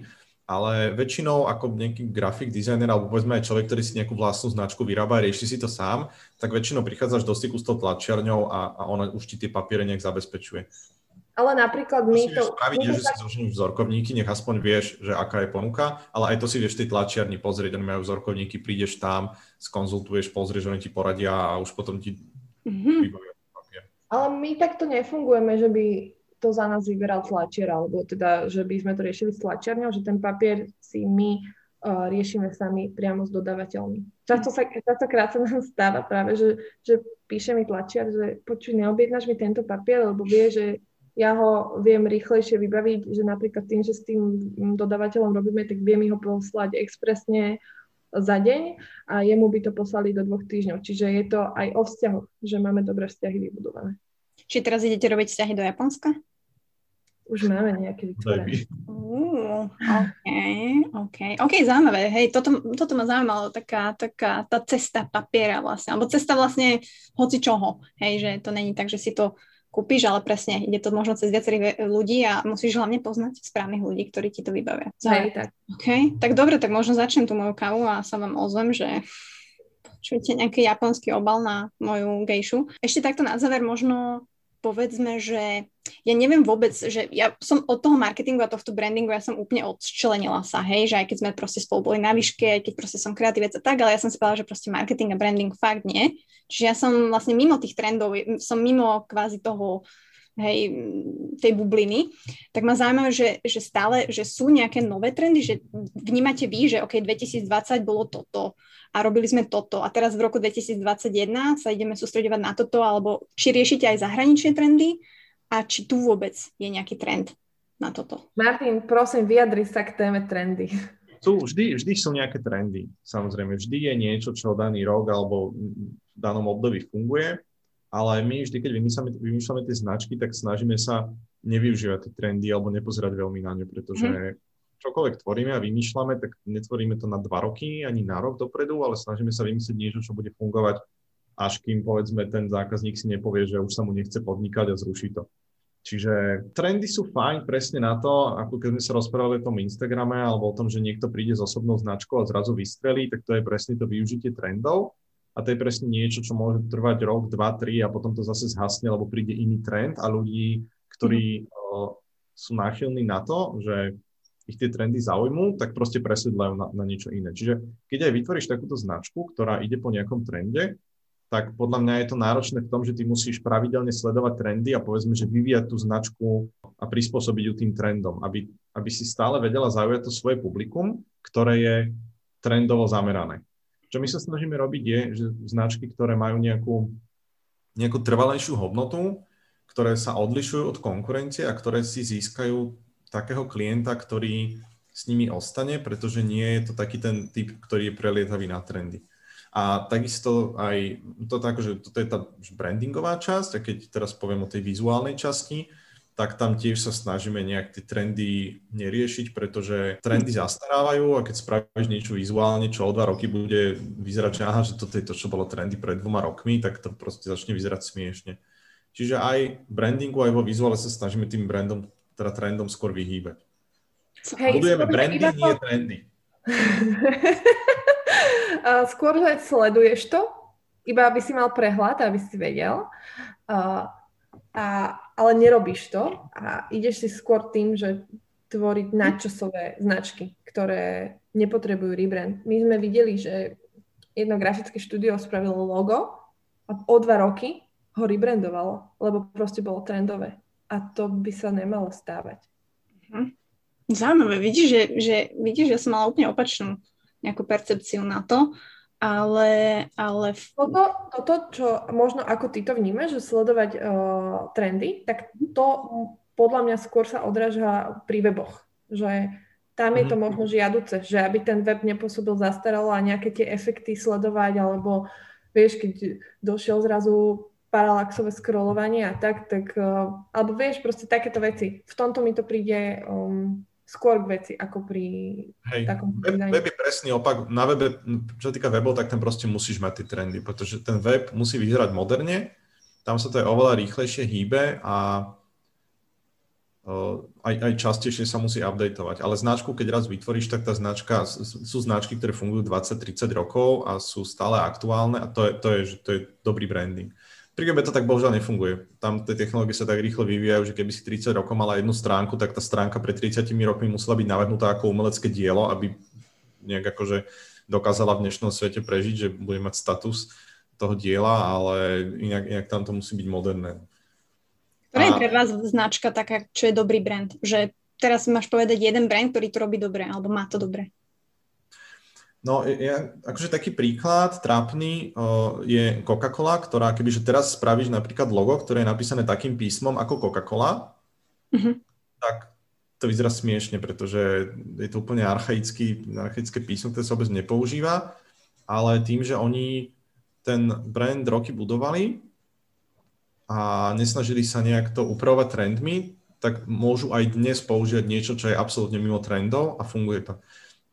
ale väčšinou ako nejaký grafik dizajner alebo povedzme aj človek, ktorý si nejakú vlastnú značku vyrába a rieši si to sám, tak väčšinou prichádzaš do styku s tou tlačiarňou a, a ona už ti tie papiere nejak zabezpečuje. Ale napríklad my to... Spraviť, že si zožneš vzorkovníky, nech aspoň vieš, že aká je ponuka, ale aj to si vieš tej tlačiarni pozrieť, oni majú vzorkovníky, prídeš tam, skonzultuješ, pozrieš, oni ti poradia a už potom ti mm-hmm. vybavia papier. Ale my takto nefungujeme, že by to za nás vyberal tlačiar, alebo teda, že by sme to riešili s tlačiarňou, že ten papier si my uh, riešime sami priamo s dodávateľmi. Často sa, častokrát sa nám stáva práve, že, že píše mi tlačiar, že počuj, neobjednáš mi tento papier, lebo vie, že ja ho viem rýchlejšie vybaviť, že napríklad tým, že s tým dodávateľom robíme, tak viem ho poslať expresne za deň a jemu by to poslali do dvoch týždňov. Čiže je to aj o vzťahoch, že máme dobré vzťahy vybudované. Či teraz idete robiť vzťahy do Japonska? Už máme nejaké vytvorené. Uh, OK, OK. OK, zaujímavé. Hej, toto, toto ma zaujímalo, taká, taká tá cesta papiera vlastne, alebo cesta vlastne hoci čoho. Hej, že to není tak, že si to kúpiš, ale presne, ide to možno cez viacerých ľudí a musíš hlavne poznať správnych ľudí, ktorí ti to vybavia. Hej, tak. OK, tak dobre, tak možno začnem tú moju kávu a sa vám ozvem, že počujete nejaký japonský obal na moju gejšu. Ešte takto na záver možno povedzme, že ja neviem vôbec, že ja som od toho marketingu a tohto brandingu, ja som úplne odčlenila sa, hej, že aj keď sme proste spolu boli na výške, aj keď proste som kreatívec a tak, ale ja som si povedala, že proste marketing a branding fakt nie. Čiže ja som vlastne mimo tých trendov, som mimo kvázi toho, hej, tej bubliny, tak ma zaujímavé, že, že stále, že sú nejaké nové trendy, že vnímate vy, že OK, 2020 bolo toto, a robili sme toto a teraz v roku 2021 sa ideme sústredovať na toto, alebo či riešite aj zahraničné trendy a či tu vôbec je nejaký trend na toto. Martin, prosím, vyjadri sa k téme trendy. Sú, vždy, vždy sú nejaké trendy, samozrejme. Vždy je niečo, čo daný rok alebo v danom období funguje, ale my vždy, keď vymýšľame, vymýšľame tie značky, tak snažíme sa nevyužívať tie trendy alebo nepozerať veľmi na ne, pretože mm čokoľvek tvoríme a vymýšľame, tak netvoríme to na dva roky ani na rok dopredu, ale snažíme sa vymyslieť niečo, čo bude fungovať, až kým povedzme ten zákazník si nepovie, že už sa mu nechce podnikať a zruší to. Čiže trendy sú fajn presne na to, ako keď sme sa rozprávali o tom Instagrame alebo o tom, že niekto príde s osobnou značkou a zrazu vystrelí, tak to je presne to využitie trendov. A to je presne niečo, čo môže trvať rok, dva, tri a potom to zase zhasne, lebo príde iný trend a ľudí, ktorí mm. o, sú náchylní na to, že ich tie trendy zaujímu, tak proste presedlajú na, na niečo iné. Čiže keď aj vytvoríš takúto značku, ktorá ide po nejakom trende, tak podľa mňa je to náročné v tom, že ty musíš pravidelne sledovať trendy a povedzme, že vyvíjať tú značku a prispôsobiť ju tým trendom, aby, aby si stále vedela zaujať to svoje publikum, ktoré je trendovo zamerané. Čo my sa snažíme robiť je, že značky, ktoré majú nejakú, nejakú trvalejšiu hodnotu, ktoré sa odlišujú od konkurencie a ktoré si získajú takého klienta, ktorý s nimi ostane, pretože nie je to taký ten typ, ktorý je prelietavý na trendy. A takisto aj, to tak, že toto je tá brandingová časť, a keď teraz poviem o tej vizuálnej časti, tak tam tiež sa snažíme nejak tie trendy neriešiť, pretože trendy zastarávajú a keď spravíš niečo vizuálne, čo o dva roky bude vyzerať, že aha, že toto je to, čo bolo trendy pred dvoma rokmi, tak to proste začne vyzerať smiešne. Čiže aj brandingu, aj vo vizuále sa snažíme tým brandom teda trendom skôr vyhýbať. Hej, Budujeme brandy, nie trendy. skôr, že sleduješ to, iba aby si mal prehľad, aby si vedel. Uh, a, ale nerobíš to a ideš si skôr tým, že tvoriť nadčasové značky, ktoré nepotrebujú rebrand. My sme videli, že jedno grafické štúdio spravilo logo a o dva roky ho rebrandovalo, lebo proste bolo trendové. A to by sa nemalo stávať. Mhm. Zaujímavé, vidíš, že, že, vidíš, že som mala úplne opačnú nejakú percepciu na to, ale... ale... Toto, toto, čo možno ako ty to vnímaš, že sledovať uh, trendy, tak to podľa mňa skôr sa odráža pri weboch, že tam je to mhm. možno žiaduce, že aby ten web nepôsobil zastaralo a nejaké tie efekty sledovať, alebo vieš, keď došiel zrazu paralaxové scrollovanie a tak, tak, uh, alebo vieš, proste takéto veci. V tomto mi to príde um, skôr k veci, ako pri Hej, takom web, web je presný opak. Na webe, čo sa týka webov, tak tam proste musíš mať tie trendy, pretože ten web musí vyzerať moderne, tam sa to aj oveľa rýchlejšie hýbe a aj, aj častejšie sa musí updateovať. Ale značku, keď raz vytvoríš, tak tá značka, sú značky, ktoré fungujú 20-30 rokov a sú stále aktuálne a to je, to je, to je dobrý branding. Pri webe to tak bohužiaľ nefunguje. Tam tie technológie sa tak rýchlo vyvíjajú, že keby si 30 rokov mala jednu stránku, tak tá stránka pred 30 rokmi musela byť navrhnutá ako umelecké dielo, aby nejak akože dokázala v dnešnom svete prežiť, že bude mať status toho diela, ale inak, inak tam to musí byť moderné. Ktorá je pre vás značka taká, čo je dobrý brand? Že teraz máš povedať jeden brand, ktorý to robí dobre, alebo má to dobre? No, ja, akože taký príklad trápny uh, je Coca-Cola, ktorá kebyže teraz spravíš napríklad logo, ktoré je napísané takým písmom ako Coca-Cola, mm-hmm. tak to vyzerá smiešne, pretože je to úplne archaický, archaické písmo, ktoré sa vôbec nepoužíva, ale tým, že oni ten brand roky budovali a nesnažili sa nejak to upravovať trendmi, tak môžu aj dnes použiť niečo, čo je absolútne mimo trendov a funguje to.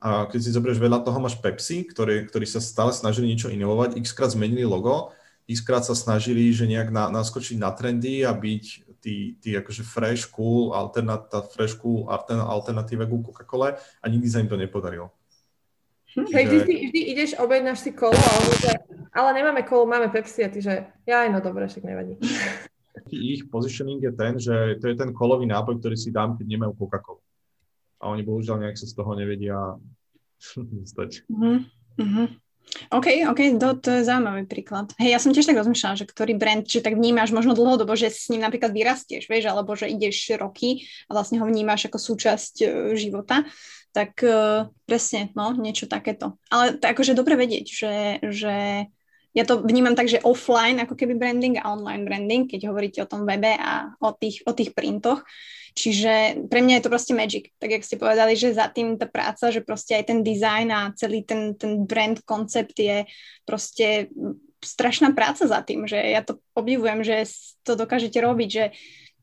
A keď si zoberieš veľa toho, máš Pepsi, ktorý, ktorý sa stále snažili niečo inovovať, x krát zmenili logo, x krát sa snažili, že nejak na, naskočiť na trendy a byť tí, tí akože fresh, cool, alternata, fresh, cool alternatíva ku Coca-Cole a nikdy sa im to nepodarilo. Hm, hej, vždy, vždy, ideš, objednáš si kolo a oni že, ale nemáme kolo, máme Pepsi a ty, že ja aj no dobre, však nevadí. Ich positioning je ten, že to je ten kolový nápoj, ktorý si dám, keď nemajú Coca-Colu a oni bohužiaľ nejak sa z toho nevedia dostať. Uh-huh. OK, OK, to, to je zaujímavý príklad. Hej, ja som tiež tak rozmýšľala, že ktorý brand, že tak vnímaš možno dlhodobo, že s ním napríklad vyrastieš, vieš, alebo že ideš roky a vlastne ho vnímaš ako súčasť uh, života, tak uh, presne, no, niečo takéto. Ale to akože dobre vedieť, že, že ja to vnímam tak, že offline ako keby branding a online branding, keď hovoríte o tom webe a o tých, o tých printoch, Čiže pre mňa je to proste magic. Tak jak ste povedali, že za tým tá práca, že proste aj ten design a celý ten, ten brand koncept je proste strašná práca za tým, že ja to obdivujem, že to dokážete robiť, že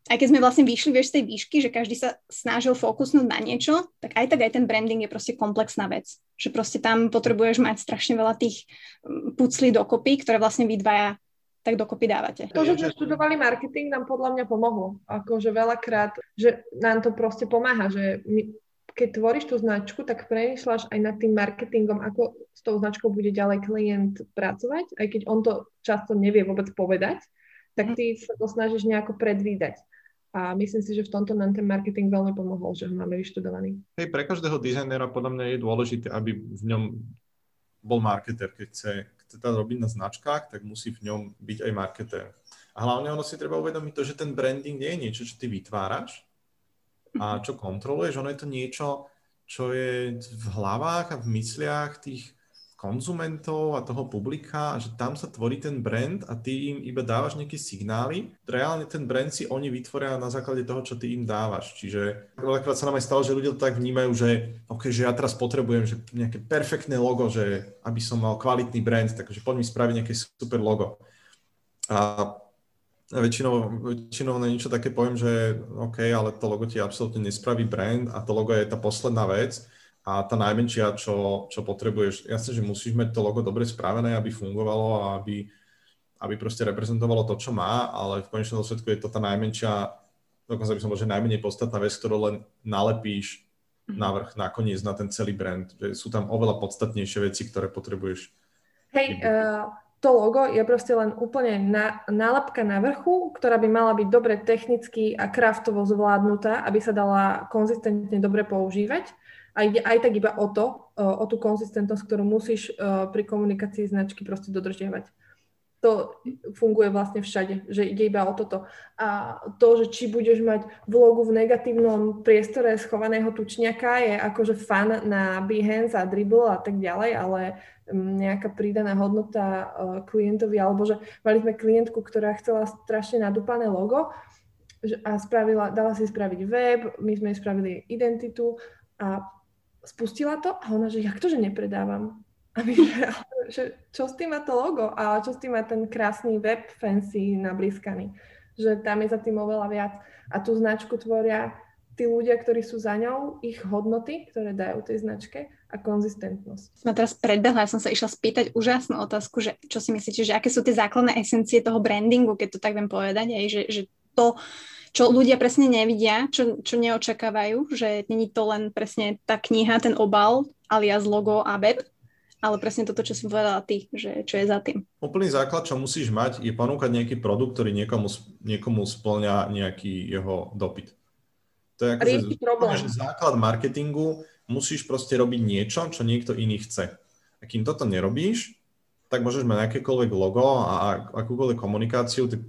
aj keď sme vlastne vyšli vieš, z tej výšky, že každý sa snažil fokusnúť na niečo, tak aj tak aj ten branding je proste komplexná vec. Že proste tam potrebuješ mať strašne veľa tých mm, puclí dokopy, ktoré vlastne vy dvaja tak dokopy dávate. To, že sme študovali marketing, nám podľa mňa pomohlo. Akože veľakrát, že nám to proste pomáha, že my, keď tvoríš tú značku, tak premýšľaš aj nad tým marketingom, ako s tou značkou bude ďalej klient pracovať, aj keď on to často nevie vôbec povedať, tak ty sa to snažíš nejako predvídať. A myslím si, že v tomto nám ten marketing veľmi pomohol, že ho máme vyštudovaný. Hej, pre každého dizajnera podľa mňa je dôležité, aby v ňom bol marketer, keď chce, chce teda robiť na značkách, tak musí v ňom byť aj marketer. A hlavne ono si treba uvedomiť to, že ten branding nie je niečo, čo ty vytváraš a čo kontroluješ, ono je to niečo, čo je v hlavách a v mysliach tých konzumentov a toho publika, že tam sa tvorí ten brand a ty im iba dávaš nejaké signály. Reálne ten brand si oni vytvoria na základe toho, čo ty im dávaš. Čiže veľakrát sa nám aj stalo, že ľudia to tak vnímajú, že OK, že ja teraz potrebujem že nejaké perfektné logo, že aby som mal kvalitný brand, takže poď mi spraviť nejaké super logo. A väčšinou, väčšinou na niečo také poviem, že OK, ale to logo ti absolútne nespraví brand a to logo je tá posledná vec a tá najmenšia, čo, čo potrebuješ, jasne, že musíš mať to logo dobre spravené, aby fungovalo a aby, aby proste reprezentovalo to, čo má, ale v konečnom dôsledku je to tá najmenšia, dokonca by som bol, že najmenej podstatná vec, ktorú len nalepíš mhm. na vrch nakoniec na ten celý brand. Že sú tam oveľa podstatnejšie veci, ktoré potrebuješ. Hej, uh, to logo je proste len úplne na, nálepka na vrchu, ktorá by mala byť dobre technicky a kraftovo zvládnutá, aby sa dala konzistentne dobre používať. A ide aj tak iba o to, o tú konzistentnosť, ktorú musíš pri komunikácii značky proste dodržiavať to funguje vlastne všade, že ide iba o toto. A to, že či budeš mať vlogu v negatívnom priestore schovaného tučňaka je akože fan na Behance a Dribble a tak ďalej, ale nejaká pridaná hodnota e, klientovi, alebo že mali sme klientku, ktorá chcela strašne nadúpané logo a spravila, dala si spraviť web, my sme jej spravili identitu a spustila to a ona, že jak to, že nepredávam? A my, že čo s tým má to logo a čo s tým má ten krásny web fancy nablískaný. Že tam je za tým oveľa viac. A tú značku tvoria tí ľudia, ktorí sú za ňou, ich hodnoty, ktoré dajú tej značke a konzistentnosť. Sme teraz predbehla, ja som sa išla spýtať úžasnú otázku, že čo si myslíte, že aké sú tie základné esencie toho brandingu, keď to tak viem povedať, aj, že, že to, čo ľudia presne nevidia, čo, čo neočakávajú, že není to len presne tá kniha, ten obal, alias logo a web, ale presne toto, čo si povedala ty, že čo je za tým. Úplný základ, čo musíš mať, je ponúkať nejaký produkt, ktorý niekomu, niekomu splňa nejaký jeho dopyt. To je akože že základ marketingu, musíš proste robiť niečo, čo niekto iný chce. A kým toto nerobíš, tak môžeš mať akékoľvek logo a akúkoľvek komunikáciu, ty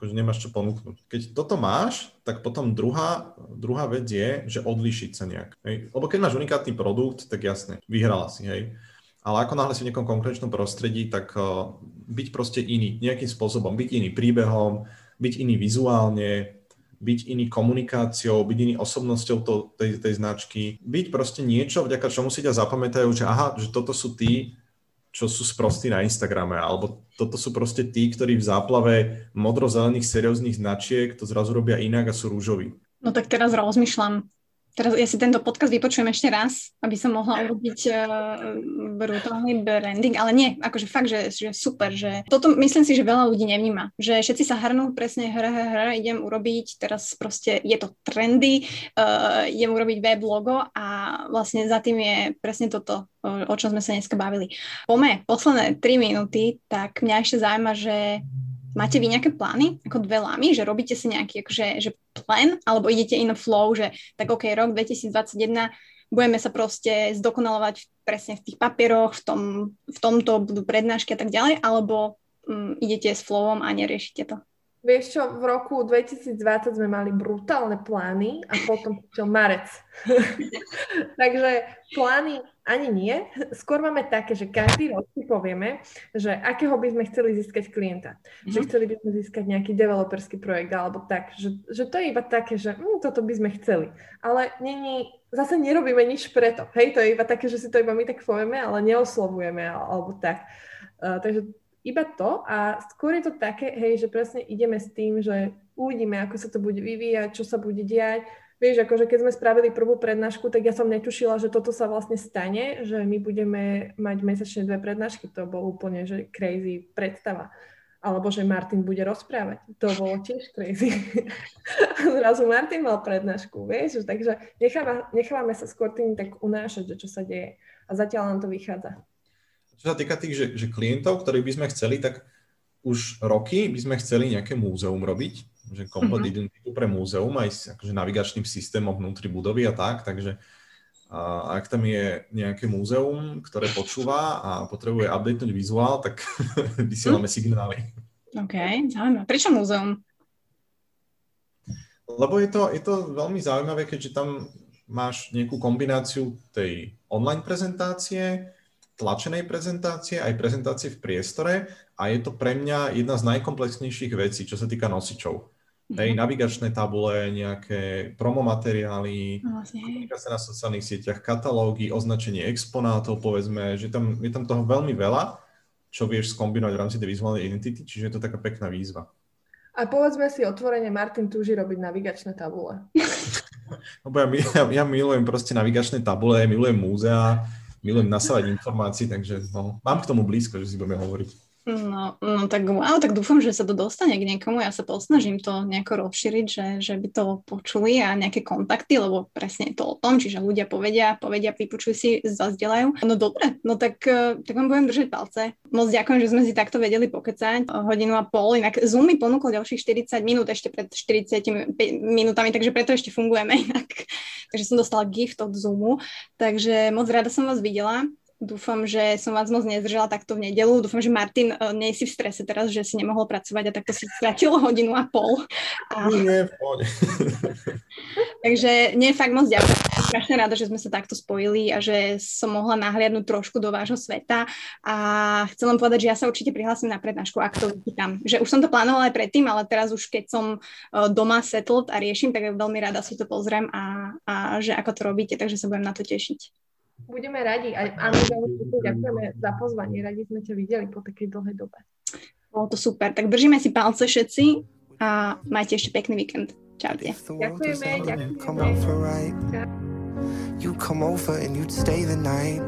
akože nemáš čo ponúknuť. Keď toto máš, tak potom druhá, druhá vec je, že odlišiť sa nejak. Hej? Lebo keď máš unikátny produkt, tak jasne, vyhrala si, hej ale ako náhle si v nejakom konkrétnom prostredí, tak uh, byť proste iný, nejakým spôsobom, byť iný príbehom, byť iný vizuálne, byť iný komunikáciou, byť iný osobnosťou to, tej, tej značky, byť proste niečo, vďaka čomu si ťa zapamätajú, že aha, že toto sú tí, čo sú sprostí na Instagrame, alebo toto sú proste tí, ktorí v záplave modro-zelených serióznych značiek to zrazu robia inak a sú rúžoví. No tak teraz rozmýšľam, Teraz ja si tento podcast vypočujem ešte raz, aby som mohla urobiť uh, brutálny branding, ale nie, akože fakt, že, že super, že toto myslím si, že veľa ľudí nevníma, že všetci sa hrnú presne hr, hr, idem urobiť, teraz proste je to trendy, uh, idem urobiť web logo a vlastne za tým je presne toto, o čom sme sa dneska bavili. Pome, posledné 3 minúty, tak mňa ešte zaujíma, že Máte vy nejaké plány, ako dve lamy, že robíte si nejaký akože, že plan, alebo idete in a flow, že tak OK, rok 2021 budeme sa proste zdokonalovať presne v tých papieroch, v, tom, v tomto budú prednášky a tak ďalej, alebo um, idete s flowom a neriešite to? Vieš čo, v roku 2020 sme mali brutálne plány a potom čo marec. Takže plány ani nie. Skôr máme také, že každý rok si povieme, že akého by sme chceli získať klienta. Mm-hmm. Že mhm. chceli by sme získať nejaký developerský projekt alebo tak. Že, že to je iba také, že hm, toto by sme chceli. Ale není, zase nerobíme nič preto. Hej, to je iba také, že si to iba my tak povieme, ale neoslovujeme alebo tak. Uh, takže iba to a skôr je to také, hej, že presne ideme s tým, že uvidíme, ako sa to bude vyvíjať, čo sa bude diať. Vieš, akože keď sme spravili prvú prednášku, tak ja som netušila, že toto sa vlastne stane, že my budeme mať mesačne dve prednášky. To bol úplne že crazy predstava. Alebo že Martin bude rozprávať. To bolo tiež crazy. zrazu Martin mal prednášku, vieš. Takže nechávame, nechávame sa skôr tým tak unášať, že čo sa deje. A zatiaľ nám to vychádza. Čo sa týka tých, že, že klientov, ktorých by sme chceli, tak už roky by sme chceli nejaké múzeum robiť, že komplet mm-hmm. identitu pre múzeum aj s akože navigačným systémom vnútri budovy a tak, takže a ak tam je nejaké múzeum, ktoré počúva a potrebuje updatenúť vizuál, tak vysielame mm. signály. OK, zaujímavé. Prečo múzeum? Lebo je to, je to veľmi zaujímavé, keďže tam máš nejakú kombináciu tej online prezentácie, tlačenej prezentácie, aj prezentácie v priestore a je to pre mňa jedna z najkomplexnejších vecí, čo sa týka nosičov. Hej, navigačné tabule, nejaké promomateriály, no, vlastne. komunikácia na sociálnych sieťach, katalógy, označenie exponátov, povedzme, že tam, je tam toho veľmi veľa, čo vieš skombinovať v rámci tej vizuálnej identity, čiže je to taká pekná výzva. A povedzme si otvorene, Martin túži robiť navigačné tabule. Lebo ja, ja, ja milujem proste navigačné tabule, milujem múzea, milujem nasávať informácií, takže no, mám k tomu blízko, že si budeme hovoriť. No, no tak wow, tak dúfam, že sa to dostane k niekomu. Ja sa posnažím to nejako rozšíriť, že, že by to počuli a nejaké kontakty, lebo presne je to o tom, čiže ľudia povedia, povedia, vypočujú si, zazdelajú. No dobre, no tak, eh, tak vám budem držať palce. Moc ďakujem, že sme si takto vedeli pokecať hodinu a pol. Inak Zoom mi ponúkol ďalších 40 minút ešte pred 40 minútami, takže preto ešte fungujeme inak. takže som dostala gift od Zoomu. Takže moc rada som vás videla. Dúfam, že som vás moc nezdržala takto v nedelu. Dúfam, že Martin, uh, nie si v strese teraz, že si nemohol pracovať a takto si stratil hodinu a pol. A... Nie, Takže nie, fakt moc ďakujem. Strašne rada, že sme sa takto spojili a že som mohla nahliadnúť trošku do vášho sveta. A chcem len povedať, že ja sa určite prihlásim na prednášku, ak to vychytám. Že už som to plánovala aj predtým, ale teraz už keď som uh, doma settled a riešim, tak veľmi rada si to pozriem a, a že ako to robíte, takže sa budem na to tešiť. Budeme radi. A áno, ďakujeme za pozvanie. Radi sme ťa videli po takej dlhej dobe. Bolo to super. Tak držíme si palce všetci a majte ešte pekný víkend. Čaute. Ďakujeme, ďakujeme. You come over and you'd stay the night.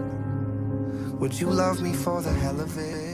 Would you love me for the hell of it?